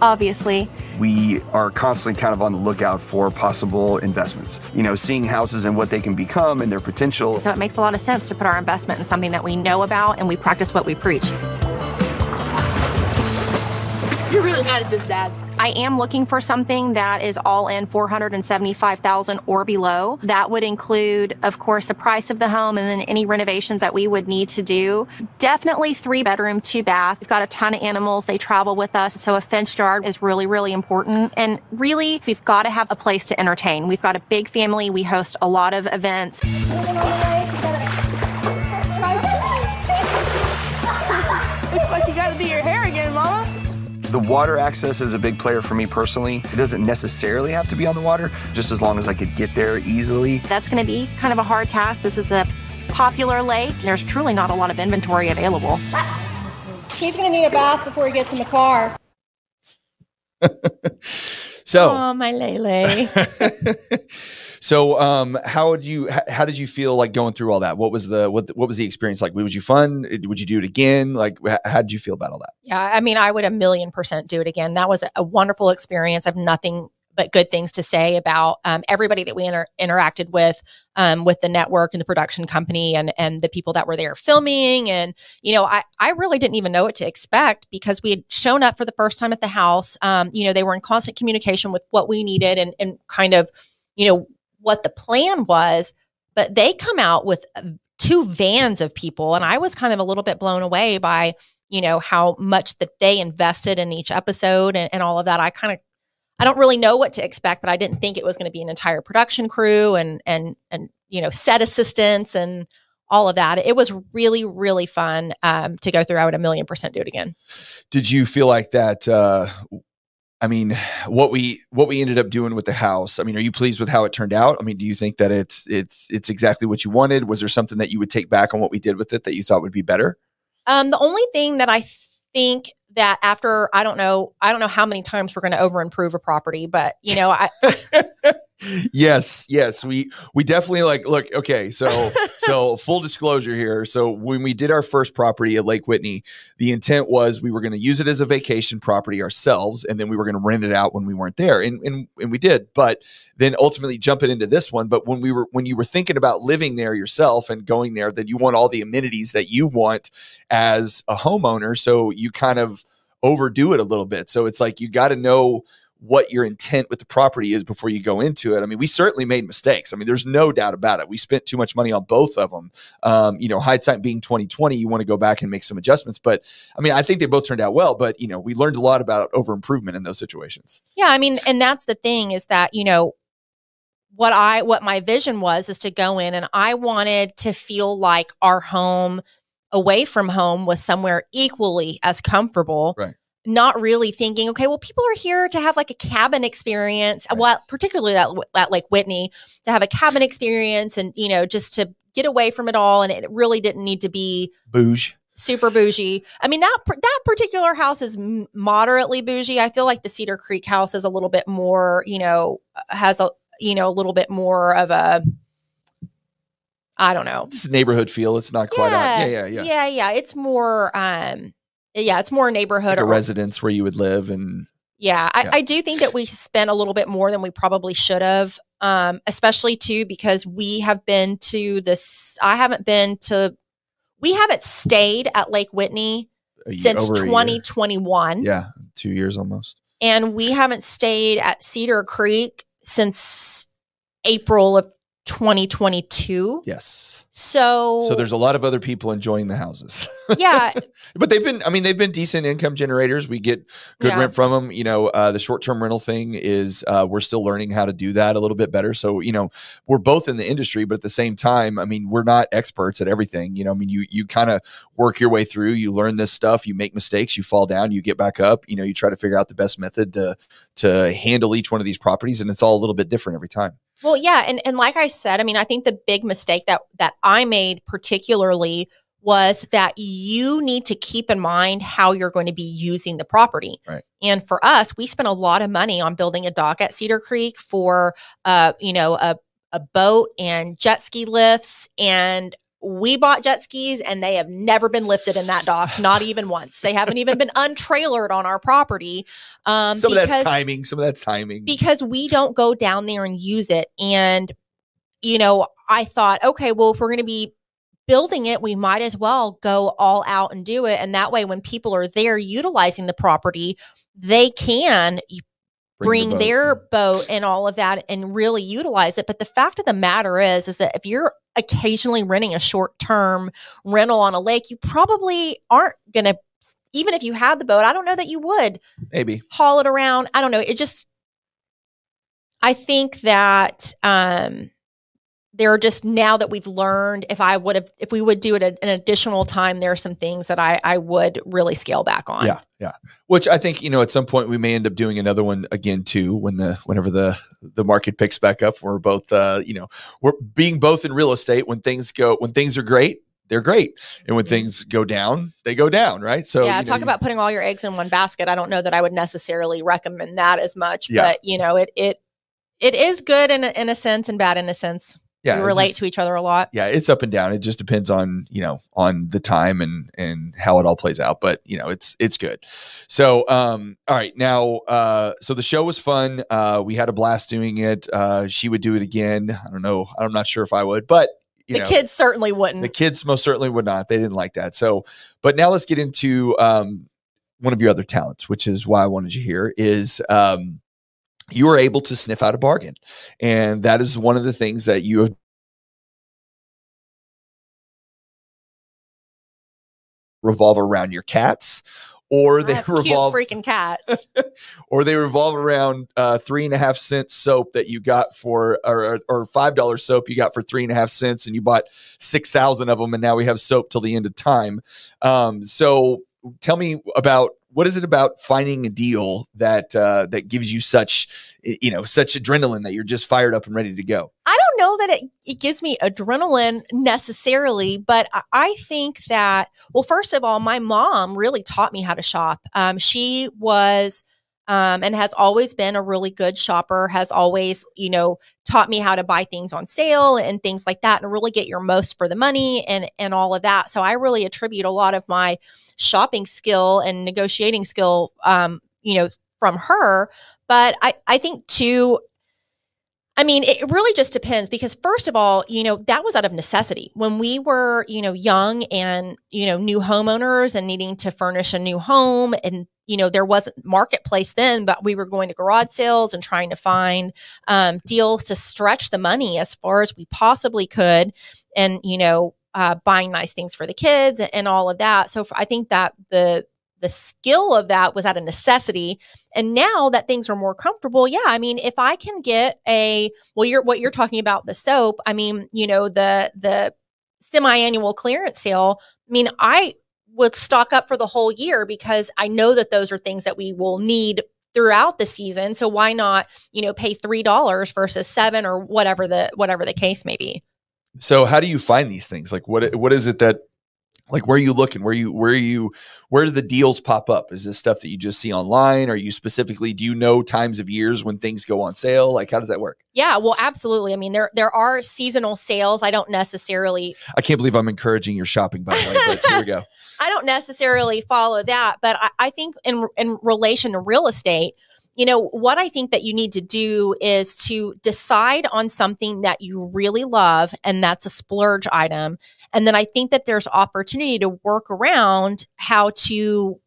obviously, We are constantly kind of on the lookout for possible investments. You know, seeing houses and what they can become and their potential. so it makes a lot of sense to put our investment in something that we know about and we practice what we preach. You're really mad at this, Dad. I am looking for something that is all in 475,000 or below. That would include, of course, the price of the home and then any renovations that we would need to do. Definitely three bedroom, two bath. We've got a ton of animals. They travel with us. So a fenced yard is really, really important. And really, we've got to have a place to entertain. We've got a big family. We host a lot of events. The water access is a big player for me personally. It doesn't necessarily have to be on the water, just as long as I could get there easily. That's going to be kind of a hard task. This is a popular lake. There's truly not a lot of inventory available. He's going to need a bath before he gets in the car. (laughs) So, oh, my Lele. (laughs) so um, how would you how did you feel like going through all that? What was the what what was the experience like? Was you fun? Would you do it again? Like how did you feel about all that? Yeah, I mean, I would a million percent do it again. That was a wonderful experience. I have nothing but good things to say about um, everybody that we inter- interacted with, um, with the network and the production company and and the people that were there filming. And you know, I I really didn't even know what to expect because we had shown up for the first time at the house. Um, you know, they were in constant communication with what we needed and and kind of, you know, what the plan was. But they come out with uh, two vans of people, and I was kind of a little bit blown away by you know how much that they invested in each episode and, and all of that i kind of i don't really know what to expect but i didn't think it was going to be an entire production crew and and and you know set assistants and all of that it was really really fun um, to go through i would a million percent do it again Did you feel like that? Uh, I mean, what we what we ended up doing with the house. I mean, are you pleased with how it turned out? I mean, do you think that it's it's it's exactly what you wanted? Was there something that you would take back on what we did with it that you thought would be better? um, the only thing that i think that after i don't know i don't know how many times we're going to over improve a property but you know i (laughs) yes, yes, we we definitely like look. Okay, so so (laughs) full disclosure here. So when we did our first property at Lake Whitney, the intent was we were going to use it as a vacation property ourselves, and then we were going to rent it out when we weren't there, and and and we did. But then ultimately jump it into this one. But when we were when you were thinking about living there yourself and going there, then you want all the amenities that you want as a homeowner. So you kind of overdo it a little bit. So it's like you got to know what your intent with the property is before you go into it. I mean, we certainly made mistakes. I mean, there's no doubt about it. We spent too much money on both of them. Um, you know, hindsight being 2020, you want to go back and make some adjustments. But I mean, I think they both turned out well. But you know, we learned a lot about over improvement in those situations. Yeah, I mean, and that's the thing is that, you know, what I what my vision was is to go in and I wanted to feel like our home away from home was somewhere equally as comfortable. Right. Not really thinking, okay, well, people are here to have like a cabin experience. Right. Well, particularly at, at Lake Whitney, to have a cabin experience and, you know, just to get away from it all. And it really didn't need to be Bouge. super bougie. I mean that that particular house is moderately bougie. I feel like the Cedar Creek house is a little bit more, you know, has a you know a little bit more of a I don't know. It's a neighborhood feel. It's not quite. Yeah, yeah, yeah. yeah. Yeah, yeah. It's more um yeah, it's more a neighborhood Like a or- residence where you would live and Yeah, I, Yeah. I do think that we spent a little bit more than we probably should have, um, especially too because we have been to this. I haven't been to. We haven't stayed at Lake Whitney year- since over a year. 2021, Yeah, two years almost. and we haven't stayed at Cedar Creek since April of 2022. Yes. So, So there's a lot of other people enjoying the houses. (laughs) yeah, but they've been i mean they've been decent income generators we get good Yeah. rent from them you know uh, the short-term rental thing is uh, we're still learning how to do that a little bit better so you know we're both in the industry but at the same time i mean we're not experts at everything you know i mean you you kind of work your way through you learn this stuff you make mistakes you fall down you get back up you know you try to figure out the best method to to handle each one of these properties and it's all a little bit different every time Well, yeah, and and like I said, I mean, I think the big mistake that that I made particularly was that you need to keep in mind how you're going to be using the property. Right. And for us, we spent a lot of money on building a dock at Cedar Creek for uh, you know, a a boat and jet ski lifts and we bought jet skis and they have never been lifted in that dock, not (laughs) even once. They haven't even been untrailered on our property. Um, some of because- that's timing some of that's timing because we don't go down there and use it. And, you know, I thought, okay, well, if we're going to be building it, we might as well go all out and do it. And that way, when people are there utilizing the property, they can bring, the boat. their boat and all of that and really utilize it. But the fact of the matter is, is that if you're occasionally renting a short term rental on a lake, you probably aren't going to, even if you had the boat, I don't know that you would maybe haul it around. I don't know. It just, I think that um, there are just now that we've learned. If I would have, if we would do it an additional time, there are some things that I I would really scale back on. Yeah, yeah. Which I think you know at some point we may end up doing another one again too when the whenever the the market picks back up. We're both uh, you know we're being both in real estate when things go when things are great. they're great. And Mm-hmm. when things go down, they go down, right? So yeah, you know, talk you- about putting all your eggs in one basket. I don't know that I would necessarily recommend that as much, Yeah. but you know, it it it is good in a, in a sense and bad in a sense. Yeah, we relate just- to each other a lot. yeah, it's up and down. It just depends on you know on the time and and how it all plays out. But you know, it's it's good. So um, all right, now uh, so the show was fun. Uh, we had a blast doing it. Uh, she would do it again. I don't know. I'm not sure if I would, but you the know, kids certainly wouldn't. the kids most certainly would not. They didn't like that. So, but now let's get into um, one of your other talents, which is why I wanted you here. Is um, you are able to sniff out a bargain, and that is one of the things that you have revolve around your cats or they (laughs) revolve freaking cats. (laughs) or they revolve around uh, three and a half cent soap that you got for or, or five dollar soap you got for three and a half cents and you bought six thousand of them and now we have soap till the end of time um, so tell me about what is it about finding a deal that uh, that gives you such you know such adrenaline that you're just fired up and ready to go I don't know that it, it gives me adrenaline necessarily, but I, think that, well, first of all, my mom really taught me how to shop. Um, she was um, and has always been a really good shopper, has always, you know, taught me how to buy things on sale and things like that and really get your most for the money and, and all of that. So I really attribute a lot of my shopping skill and negotiating skill, um, you know, from her. But I, I think too, I mean, it really just depends because first of all, you know, that was out of necessity. When we were, you know, young and, you know, new homeowners and needing to furnish a new home and, you know, there wasn't marketplace then, but we were going to garage sales and trying to find um, deals to stretch the money as far as we possibly could. And, you know, uh, buying nice things for the kids and, all of that. So for, I think that the, the skill of that was out of necessity and now that things are more comfortable yeah i mean if i can get a well you're what you're talking about the soap i mean you know the the semi-annual clearance sale i mean i would stock up for the whole year because i know that those are things that we will need throughout the season so why not you know pay three dollars versus seven or whatever the whatever the case may be So how do you find these things? Like what what is it that like where are you looking? Where you where you where do the deals pop up? Is this stuff that you just see online? Are you specifically do you know times of years when things go on sale? Like how does that work? yeah well absolutely i mean there there are seasonal sales i don't necessarily I can't believe I'm encouraging your shopping by the way, but here we go. (laughs) I don't necessarily follow that, but I, I think in in relation to real estate, you know, what I think that you need to do is to decide on something that you really love, and that's a splurge item. And then I think that there's opportunity to work around how to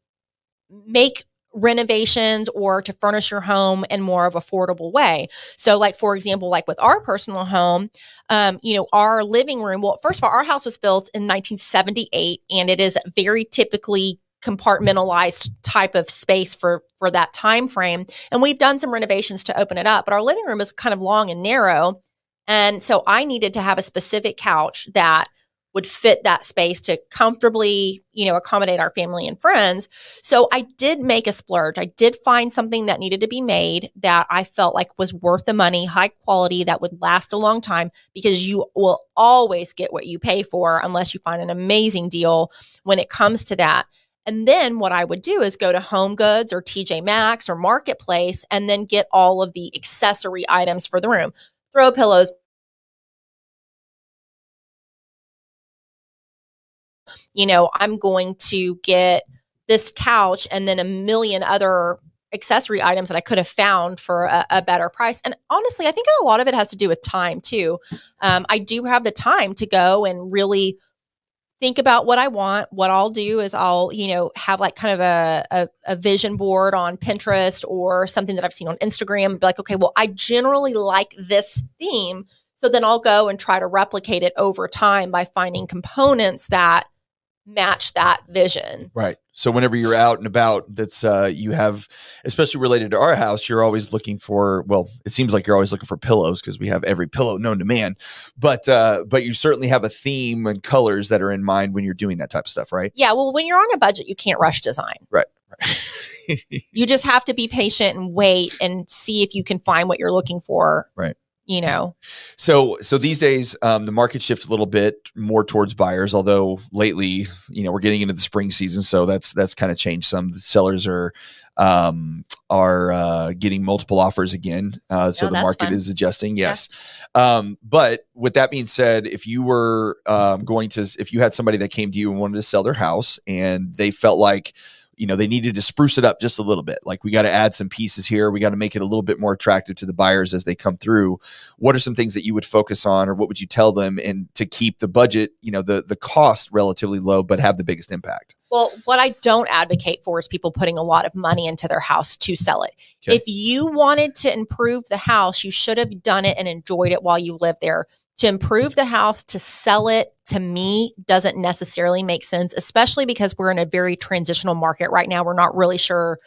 make renovations or to furnish your home in more of affordable way. So like for example like with our personal home um you know our living room well first of all our house was built in 1978 and it is very typically compartmentalized type of space for for that time frame and we've done some renovations to open it up but our living room is kind of long and narrow and so I needed to have a specific couch that would fit that space to comfortably, you know, accommodate our family and friends. So I did make a splurge. I did find something that needed to be made that I felt like was worth the money, high quality, that would last a long time because you will always get what you pay for unless you find an amazing deal when it comes to that. And then what I would do is go to Home Goods or TJ Maxx or Marketplace and then get all of the accessory items for the room. Throw pillows, you know, I'm going to get this couch and then a million other accessory items that I could have found for a, a, better price. And honestly, I think a lot of it has to do with time too. Um, I do have the time to go and really think about what I want. What I'll do is I'll, you know, have like kind of a, a, a vision board on Pinterest or something that I've seen on Instagram. Be like, okay, well, I generally like this theme. So then I'll go and try to replicate it over time by finding components that match that vision. Right. So whenever you're out and about, that's uh, you have, especially related to our house, you're always looking for. Well, it seems like you're always looking for pillows because we have every pillow known to man. But uh, but you certainly have a theme and colors that are in mind when you're doing that type of stuff, right? Yeah. Well, when you're on a budget, you can't rush design. Right. You just have to be patient and wait and see if you can find what you're looking for. Right. You know. So so these days, um, the market shifts a little bit more towards buyers. Although lately, you know, we're getting into the spring season, so that's that's kind of changed. Some the sellers are um, are uh, getting multiple offers again. Uh, so Oh, the market fun. is adjusting. Yes. Um, but with that being said, if you were um, going to, if you had somebody that came to you and wanted to sell their house and they felt like, you know, they needed to spruce it up just a little bit, like we got to add some pieces here, we got to make it a little bit more attractive to the buyers as they come through. What are some things that you would focus on, or what would you tell them, and to keep the budget, you know, the the cost relatively low, but have the biggest impact? Well, what I don't advocate for is people putting a lot of money into their house to sell it. Okay. If you wanted to improve the house, you should have done it and enjoyed it while you lived there. To improve the house, to sell it, to me, doesn't necessarily make sense, especially because we're in a very transitional market right now. We're not really sure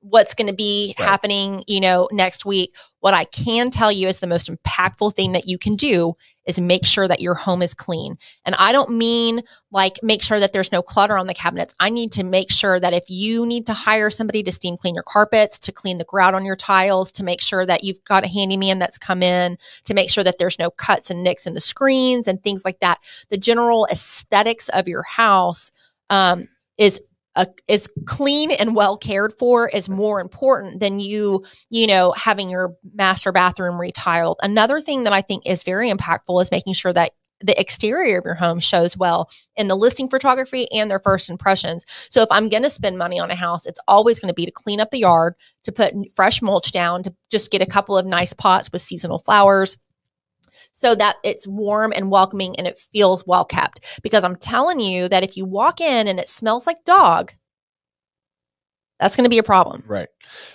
what's going to be Right. happening, you know, next week. What I can tell you is the most impactful thing that you can do is make sure that your home is clean. And I don't mean like make sure that there's no clutter on the cabinets. I need to make sure that if you need to hire somebody to steam clean your carpets, to clean the grout on your tiles, to make sure that you've got a handyman that's come in, to make sure that there's no cuts and nicks in the screens and things like that. The general aesthetics of your house um, is is clean and well cared for is more important than you you know having your master bathroom retiled. Another thing that i think is very impactful is making sure that the exterior of your home shows well in the listing photography and their first impressions. So if i'm going to spend money on a house it's always going to be to clean up the yard to put fresh mulch down to just get a couple of nice pots with seasonal flowers so that it's warm and welcoming and it feels well kept. Because I'm telling you that if you walk in and it smells like dog, that's going to be a problem. Right.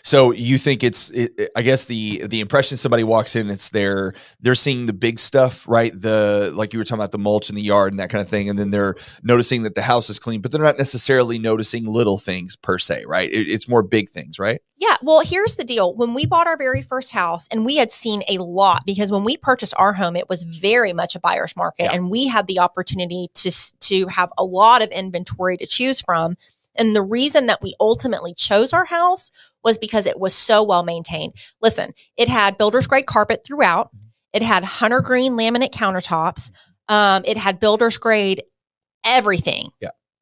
So you think it's it, I guess the the impression somebody walks in it's they're they're seeing the big stuff, right? The like you were talking about the mulch in the yard and that kind of thing and then they're noticing that the house is clean, but they're not necessarily noticing little things per se, right? It, it's more big things, right? Yeah. Well, here's the deal. When we bought our very first house, and we had seen a lot because when we purchased our home, it was very much a buyer's market, Yeah. and we had the opportunity to to have a lot of inventory to choose from. And the reason that we ultimately chose our house was because it was so well maintained. Listen, it had builder's grade carpet throughout. It had hunter green laminate countertops. Um, it had builder's grade everything.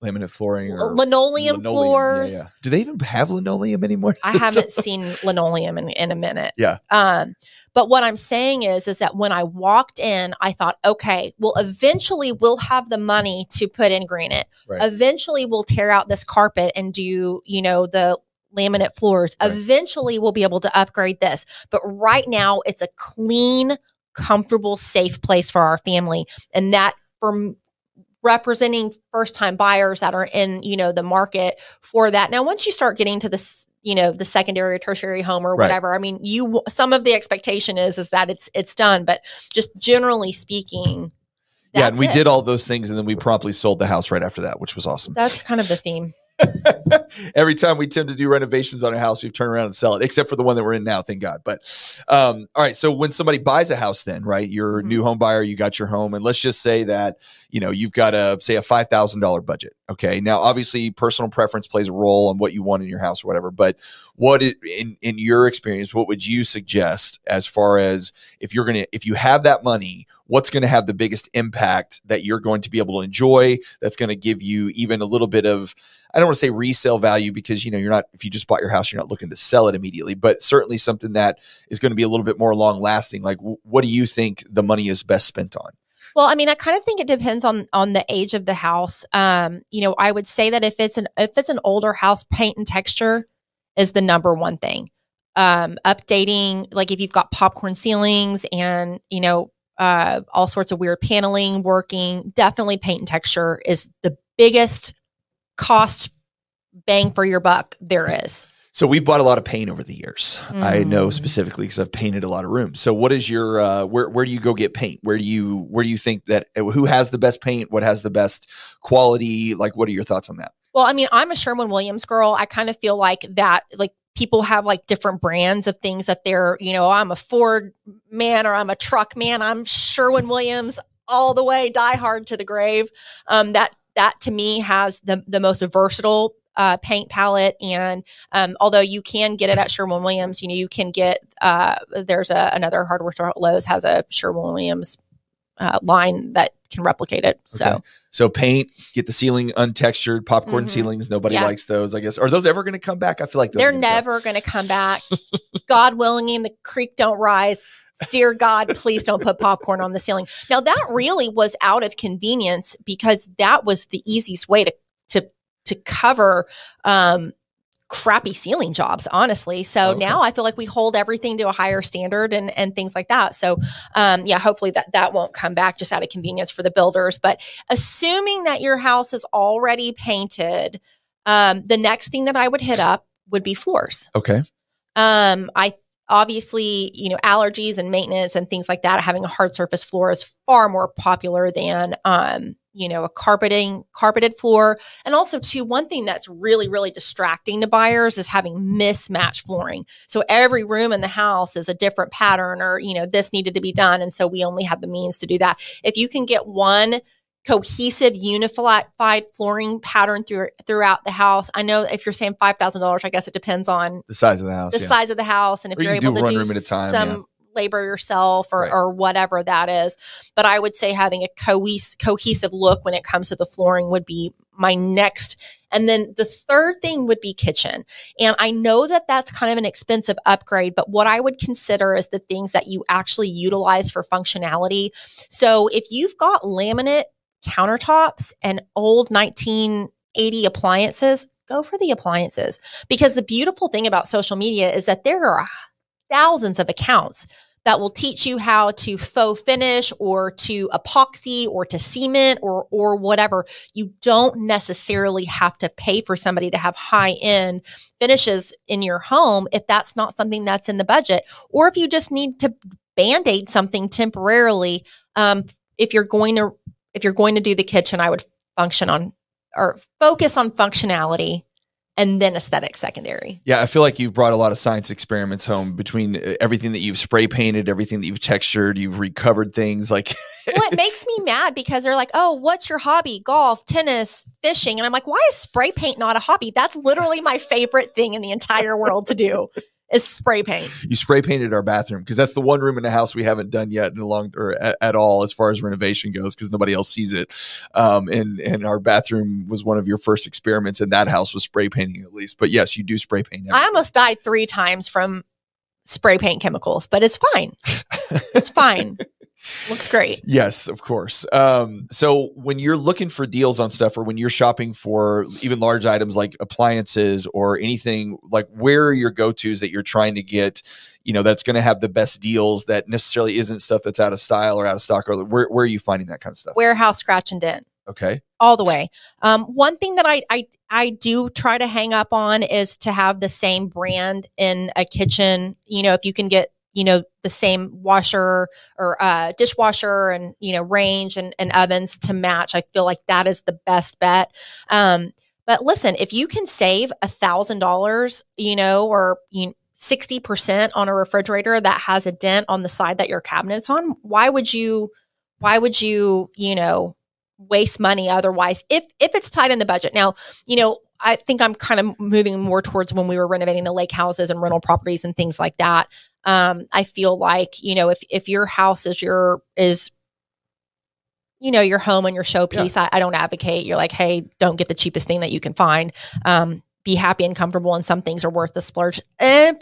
Laminate flooring or linoleum, floors. Yeah, yeah. Do they even have linoleum anymore? I (laughs) haven't seen linoleum in, in a minute. Yeah. Um, but what I'm saying is, is that when I walked in, I thought, okay, well, eventually we'll have the money to put in granite. Right. Eventually we'll tear out this carpet and do, you know, the laminate floors. Right. Eventually we'll be able to upgrade this. But right now it's a clean, comfortable, safe place for our family. And that for representing first time buyers that are in, you know, the market for that. Now, once you start getting to this, you know, the secondary or tertiary home or Right. whatever, I mean, you some of the expectation is is that it's it's done, but just generally speaking, yeah, and we it. did all those things and then we promptly sold the house right after that, which was awesome. That's kind of the theme. (laughs) Every time we tend to do renovations on a house, we turn around and sell it, except for the one that we're in now, thank God. But um, all right, so when somebody buys a house, then right, you're a Mhm. new home buyer, you got your home, and let's just say that you know you've got a say a five thousand dollar budget. Okay, now obviously personal preference plays a role on what you want in your house or whatever. But what it, in in your experience, what would you suggest as far as if you're gonna if you have that money? What's going to have the biggest impact that you're going to be able to enjoy? That's going to give you even a little bit of I don't want to say resale value because you know you're not if you just bought your house you're not looking to sell it immediately, but certainly something that is going to be a little bit more long lasting. Like, w- what do you think the money is best spent on? Well, I mean, I kind of think it depends on on the age of the house. Um, you know, I would say that if it's an if it's an older house, paint and texture is the number one thing. Um, updating, like if you've got popcorn ceilings and you know uh, all sorts of weird paneling working, definitely paint and texture is the biggest cost bang for your buck there is. So we've bought a lot of paint over the years. I know Mm. specifically because I've painted a lot of rooms. So what is your uh, where where do you go get paint? Where do you where do you think that who has the best paint? What has the best quality? Like, what are your thoughts on that? Well, I mean, I'm a Sherwin Williams girl. I kind of feel like that, like people have like different brands of things that they're, you know, I'm a Ford man or I'm a truck man. I'm Sherwin Williams all the way, die hard to the grave. Um, that that to me has the the most versatile uh, paint palette, and um, although you can get it at Sherwin Williams, you know you can get uh, there's a, another hardware store Lowe's has a Sherwin Williams uh, line that can replicate it. So Okay. So paint, get the ceiling untextured, popcorn Mhm. ceilings. Nobody Yeah. likes those, I guess. Are those ever going to come back? I feel like they're never going to come back. (laughs) God willing, the creek don't rise. Dear God, please don't put popcorn on the ceiling. Now that really was out of convenience because that was the easiest way to to to cover um, crappy ceiling jobs, honestly. So Okay. now I feel like we hold everything to a higher standard and and things like that. So um, yeah, hopefully that that won't come back just out of convenience for the builders. But assuming that your house is already painted, um, the next thing that I would hit up would be floors. Okay. Um, I obviously, you know, allergies and maintenance and things like that, having a hard surface floor is far more popular than um, you know, a carpeting carpeted floor. And also too, one thing that's really, really distracting to buyers is having mismatched flooring. So every room in the house is a different pattern or, you know, this needed to be done. And so we only have the means to do that. If you can get one cohesive unified flooring pattern through, throughout the house. I know if you're saying $5,000, I guess it depends on The size of the house. the yeah. size of the house and if Or you you're can able do to do room at a time, some yeah. labor yourself or, Right. or whatever that is but i would say having a cohes- cohesive look when it comes to the flooring would be my next and then the third thing would be kitchen and i know that that's kind of an expensive upgrade but what i would consider is the things that you actually utilize for functionality so if you've got laminate countertops and old 1980 appliances go for the appliances. Because the beautiful thing about social media is that there are thousands of accounts that will teach you how to faux finish or to epoxy or to cement or or whatever. You don't necessarily have to pay for somebody to have high end finishes in your home if that's not something that's in the budget. Or if you just need to band-aid something temporarily um, if you're going to if you're going to do the kitchen i would function on or focus on functionality and then aesthetic secondary Yeah, I feel like you've brought a lot of science experiments home between uh, everything that you've spray painted, everything that you've textured, you've recovered things like (laughs) well, it makes me mad because they're like, "Oh, what's your hobby? Golf, tennis, fishing," and I'm like, "Why is spray paint not a hobby? That's literally my favorite thing in the entire world to do is spray paint." you spray painted our bathroom because that's the one room in the house we haven't done yet in a long or at, at all as far as renovation goes because nobody else sees it. Um, and and our bathroom was one of your first experiments in that house was spray painting at least. But yes, you do spray paint. I almost died three times from spray paint chemicals, but it's fine. it's fine. (laughs) Looks great. Yes, of course. Um, so when you're looking for deals on stuff, or when you're shopping for even large items like appliances or anything, like where are your go tos that you're trying to get? You know, that's going to have the best deals. That necessarily isn't stuff that's out of style or out of stock. Or where where are you finding that kind of stuff? Warehouse scratch and dent. Okay, all the way. Um, one thing that I, I I do try to hang up on is to have the same brand in a kitchen. You know, if you can get you know the same washer or uh, dishwasher and you know range and, and ovens to match, I feel like that is the best bet. Um, but listen, if you can save a thousand dollars, you know, or you. 60% on a refrigerator that has a dent on the side that your cabinet's on why would you why would you you know waste money otherwise if if it's tight in the budget now you know i think i'm kind of moving more towards when we were renovating the lake houses and rental properties and things like that. Um i feel like you know if if your house is your is you know your home and your showpiece I, I don't advocate. You're like hey don't get the cheapest thing that you can find. Um be happy and comfortable and some things are worth the splurge Eh,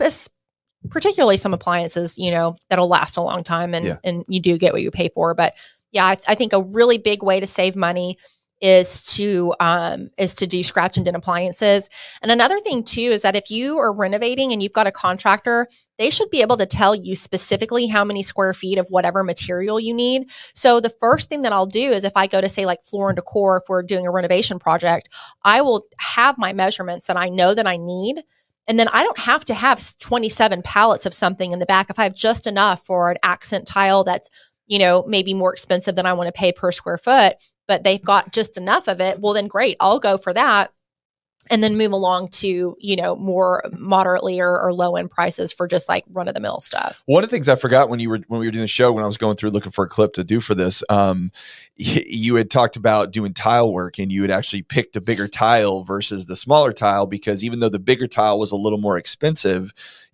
particularly some appliances you know that'll last a long time and Yeah. and you do get what you pay for. But yeah I, I think a really big way to save money is to um, is to do scratch and dent appliances. And another thing too is that if you are renovating and you've got a contractor they should be able to tell you specifically how many square feet of whatever material you need. So the first thing that i'll do is if i go to say like floor and decor if we're doing a renovation project i will have my measurements that i know that i need. And then I don't have to have 27 pallets of something in the back. If I have just enough for an accent tile that's, you know, maybe more expensive than I want to pay per square foot, but they've got just enough of it, well, then great, I'll go for that. and then move along to you know more moderately or, or low end prices for just like run of the mill stuff. One of the things I forgot when you were when we were doing the show when I was going through looking for a clip to do for this, um, (laughs) you had talked about doing tile work and you had actually picked a bigger tile versus the smaller tile because even though the bigger tile was a little more expensive,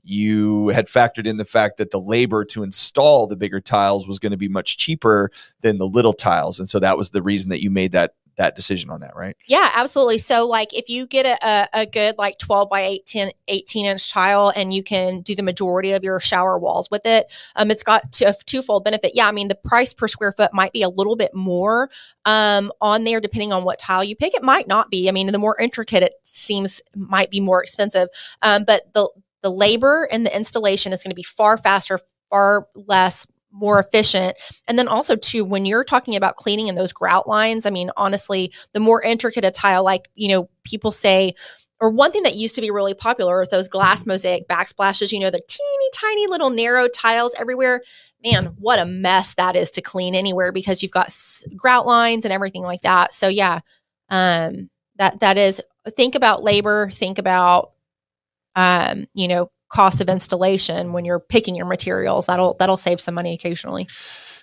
you had factored in the fact that the labor to install the bigger tiles was going to be much cheaper than the little tiles, and so that was the reason that you made that that decision on that, right? Yeah, absolutely. So, like, if you get a, a, good, like, 12 by 18, 18 inch tile and you can do the majority of your shower walls with it, um, it's got a twofold benefit. Yeah, I mean, the price per square foot might be a little bit more um, on there depending on what tile you pick. It might not be. I mean, the more intricate it seems, might be more expensive. Um, but the, the labor and the installation is going to be far faster, far less more efficient. And then also too, when you're talking about cleaning and those grout lines, I mean, honestly, the more intricate a tile, like, you know, people say, or one thing that used to be really popular with those glass mosaic backsplashes, you know, the teeny tiny little narrow tiles everywhere. Man, what a mess that is to clean anywhere because you've got grout lines and everything like that. So yeah, um, that that is think about labor, think about um, you know, cost of installation when you're picking your materials. That'll that'll save some money occasionally.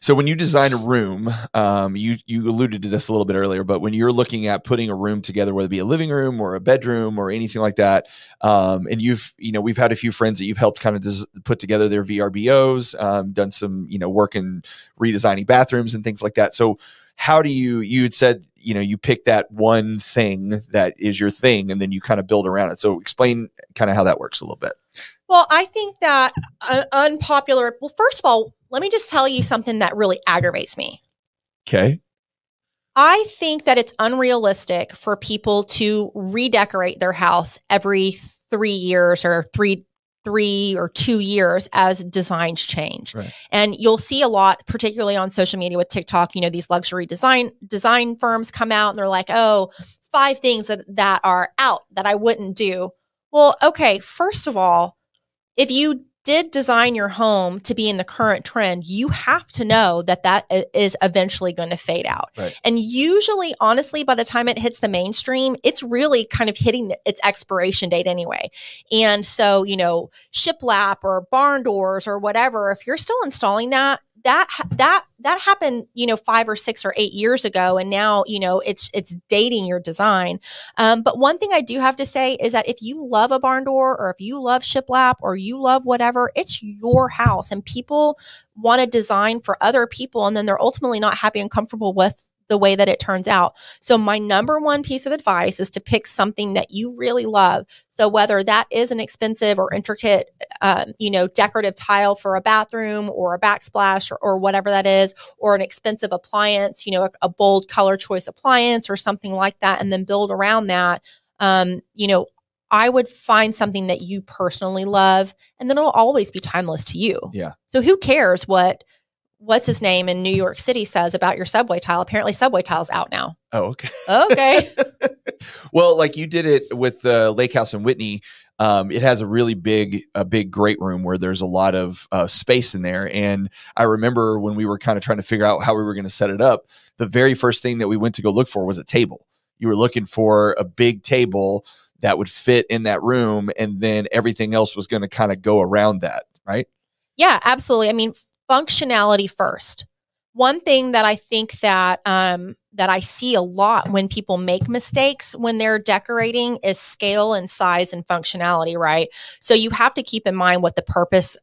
So when you design a room, um, you you alluded to this a little bit earlier, but when you're looking at putting a room together, whether it be a living room or a bedroom or anything like that, um, and you've you know we've had a few friends that you've helped kind of des- put together their VRBOs, um, done some you know work in redesigning bathrooms and things like that. So how do you you had said you know you pick that one thing that is your thing and then you kind of build around it so explain kind of how that works a little bit well, I think that uh, unpopular. Well, first of all, let me just tell you something that really aggravates me. Okay. I think that it's unrealistic for people to redecorate their house every three years or three three or two years as designs change. Right. And you'll see a lot, particularly on social media with TikTok, you know, these luxury design design firms come out and they're like, oh, five things that, that are out that I wouldn't do. Well, okay, first of all, if you did design your home to be in the current trend, you have to know that that is eventually going to fade out. Right. And usually, honestly, by the time it hits the mainstream, it's really kind of hitting its expiration date anyway. And so, you know, shiplap or barn doors or whatever, if you're still installing that, that that that happened you know five or six or eight years ago and now you know it's it's dating your design. Um, but one thing i do have to say is that if you love a barn door or if you love shiplap or you love whatever it's your house and people want to design for other people and then they're ultimately not happy and comfortable with the way that it turns out. So, my number one piece of advice is to pick something that you really love. So, whether that is an expensive or intricate, um, you know, decorative tile for a bathroom or a backsplash or, or, whatever that is, or an expensive appliance, you know, a, a, bold color choice appliance or something like that, and then build around that. Um, you know, I would find something that you personally love, and then it'll always be timeless to you. Yeah. So, who cares what? What's his name in New York City says about your subway tile. Apparently, subway tile's out now. Oh, okay. Okay. (laughs) well, like you did it with the Lake House in Whitney. Um, it has a really big, a big great room where there's a lot of uh, space in there. And I remember when we were kind of trying to figure out how we were going to set it up, the very first thing that we went to go look for was a table. You were looking for a big table that would fit in that room, and then everything else was going to kind of go around that, right? Yeah, absolutely. I mean, functionality first. One thing that I think that um, that I see a lot when people make mistakes when they're decorating is scale and size and functionality, right? So you have to keep in mind what the purpose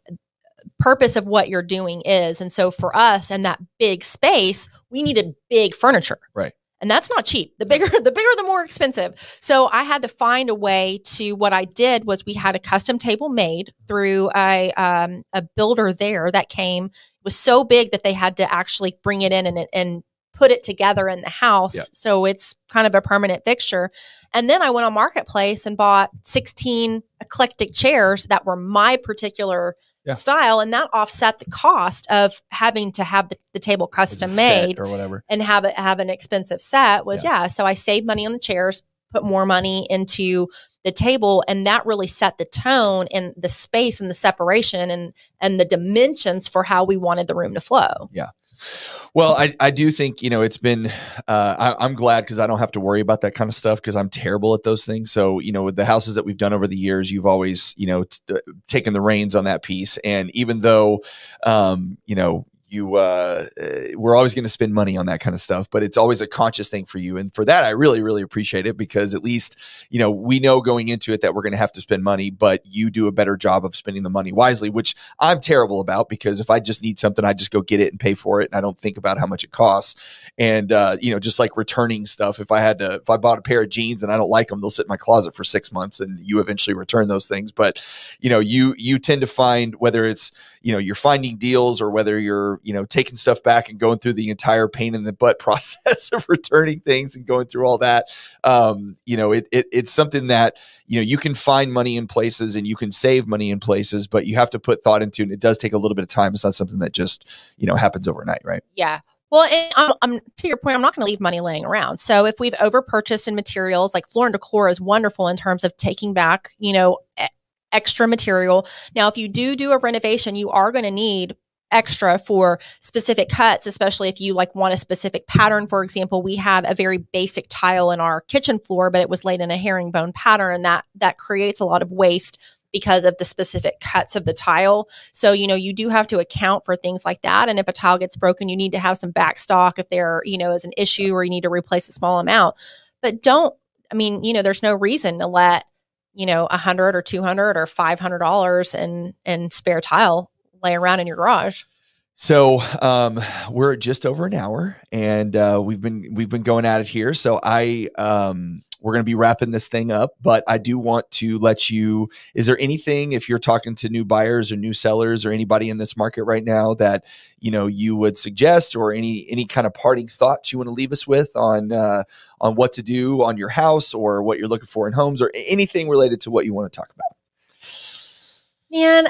purpose of what you're doing is. And so for us and that big space, we needed big furniture. Right and that's not cheap. The bigger (laughs) the bigger the more expensive. So i had to find a way to what i did was we had a custom table made through a um, a builder there that came. Was so big that they had to actually bring it in and and put it together in the house. So it's kind of a permanent fixture. And then i went on marketplace and bought 16 eclectic chairs that were my particular yeah. style and that offset the cost of having to have the, the table custom made or whatever and have it have an expensive set was yeah. yeah so i saved money on the chairs put more money into the table and that really set the tone and the space and the separation and and the dimensions for how we wanted the room to flow yeah Well, I, I do think, you know, it's been, uh, I, am glad because I don't have to worry about that kind of stuff because I'm terrible at those things. So, you know, with the houses that we've done over the years, you've always, you know, t- taken the reins on that piece. And even though, um, you know, you uh, eh, we're always going to spend money on that kind of stuff but it's always a conscious thing for you and for that i really really appreciate it because at least you know we know going into it that we're going to have to spend money but you do a better job of spending the money wisely which i'm terrible about because if i just need something i just go get it and pay for it and i don't think about how much it costs and uh, you know just like returning stuff if i had to if i bought a pair of jeans and i don't like them they'll sit in my closet for six months and you eventually return those things but you know you you tend to find whether it's you know you're finding deals or whether you're you know taking stuff back and going through the entire pain in the butt (laughs) process of returning things and going through all that um, you know it, it it's something that you know you can find money in places and you can save money in places but you have to put thought into it. And it does take a little bit of time. It's not something that just you know happens overnight right? Yeah. Well, I'm, I'm, to your point, I'm not going to leave money laying around. So if we've over purchased in materials, like floor and decor is wonderful in terms of taking back, you know, extra material. Now, if you do do a renovation, you are going to need extra for specific cuts, especially if you like want a specific pattern. For example, we had a very basic tile in our kitchen floor, but it was laid in a herringbone pattern and that that creates a lot of waste because of the specific cuts of the tile. So, you know, you do have to account for things like that. And if a tile gets broken, you need to have some back stock if there, you know, is an issue or you need to replace a small amount. But don't, I mean, you know, there's no reason to let you know, a hundred or two hundred or five hundred dollars in in spare tile lay around in your garage. So um, we're just over an hour, and uh, we've been we've been going at it here. So I um, we're going to be wrapping this thing up, but I do want to let you. Is there anything if you're talking to new buyers or new sellers or anybody in this market right now that you know you would suggest, or any any kind of parting thoughts you want to leave us with on uh, on what to do on your house or what you're looking for in homes or anything related to what you want to talk about? Man,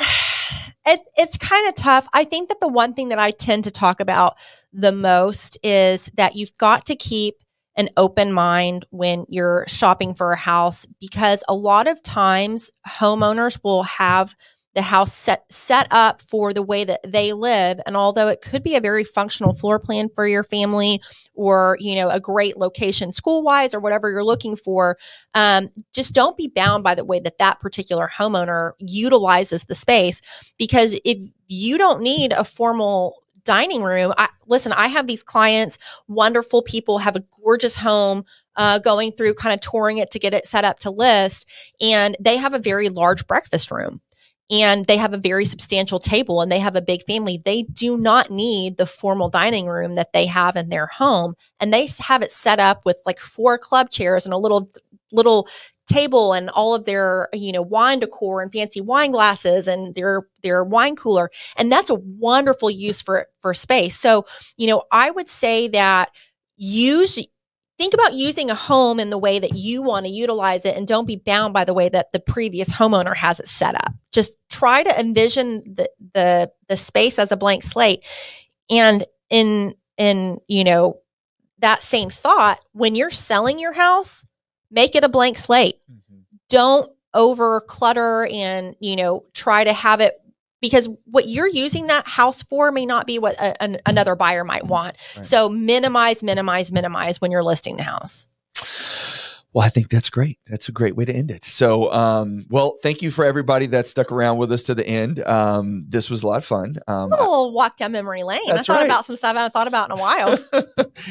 it, it's kind of tough. I think that the one thing that I tend to talk about the most is that you've got to keep an open mind when you're shopping for a house because a lot of times homeowners will have the house set set up for the way that they live. And although it could be a very functional floor plan for your family or you know a great location school wise or whatever you're looking for um, just don't be bound by the way that that particular homeowner utilizes the space because if you don't need a formal dining room. I, listen, I have these clients, wonderful people, have a gorgeous home, uh, going through kind of touring it to get it set up to list, and they have a very large breakfast room. And they have a very substantial table and they have a big family. They do not need the formal dining room that they have in their home. And they have it set up with like four club chairs and a little little table and all of their you know wine decor and fancy wine glasses and their their wine cooler. And that's a wonderful use for for space. So you know i would say that use think about using a home in the way that you want to utilize it and don't be bound by the way that the previous homeowner has it set up. Just try to envision the the the space as a blank slate. And in in you know that same thought when you're selling your house make it a blank slate. Mm-hmm. Don't over clutter and, you know, try to have it because what you're using that house for may not be what a, an, another buyer might want. Right. So minimize, minimize, minimize when you're listing the house. Well, I think that's great. That's a great way to end it. So, um, well, thank you for everybody that stuck around with us to the end. Um, this was a lot of fun. Um, a little walk down memory lane. I thought right. about some stuff I haven't thought about in a while.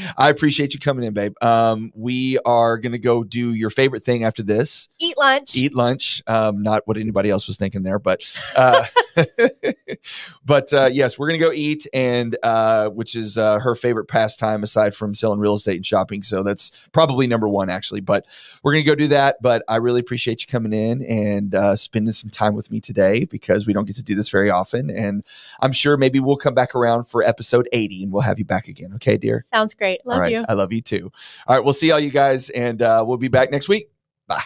(laughs) I appreciate you coming in, babe. Um, we are going to go do your favorite thing after this. Eat lunch. Eat lunch. Um, not what anybody else was thinking there, but, uh, (laughs) but uh, yes, we're going to go eat, and uh, which is uh, her favorite pastime aside from selling real estate and shopping. So that's probably number one, actually. But we're going to go do that. But I really appreciate you coming in and uh, spending some time with me today because we don't get to do this very often. And I'm sure maybe we'll come back around for episode 80 and we'll have you back again. Okay, dear? Sounds great. Love you. I love you too. All right. We'll see all you guys and uh, we'll be back next week. Bye.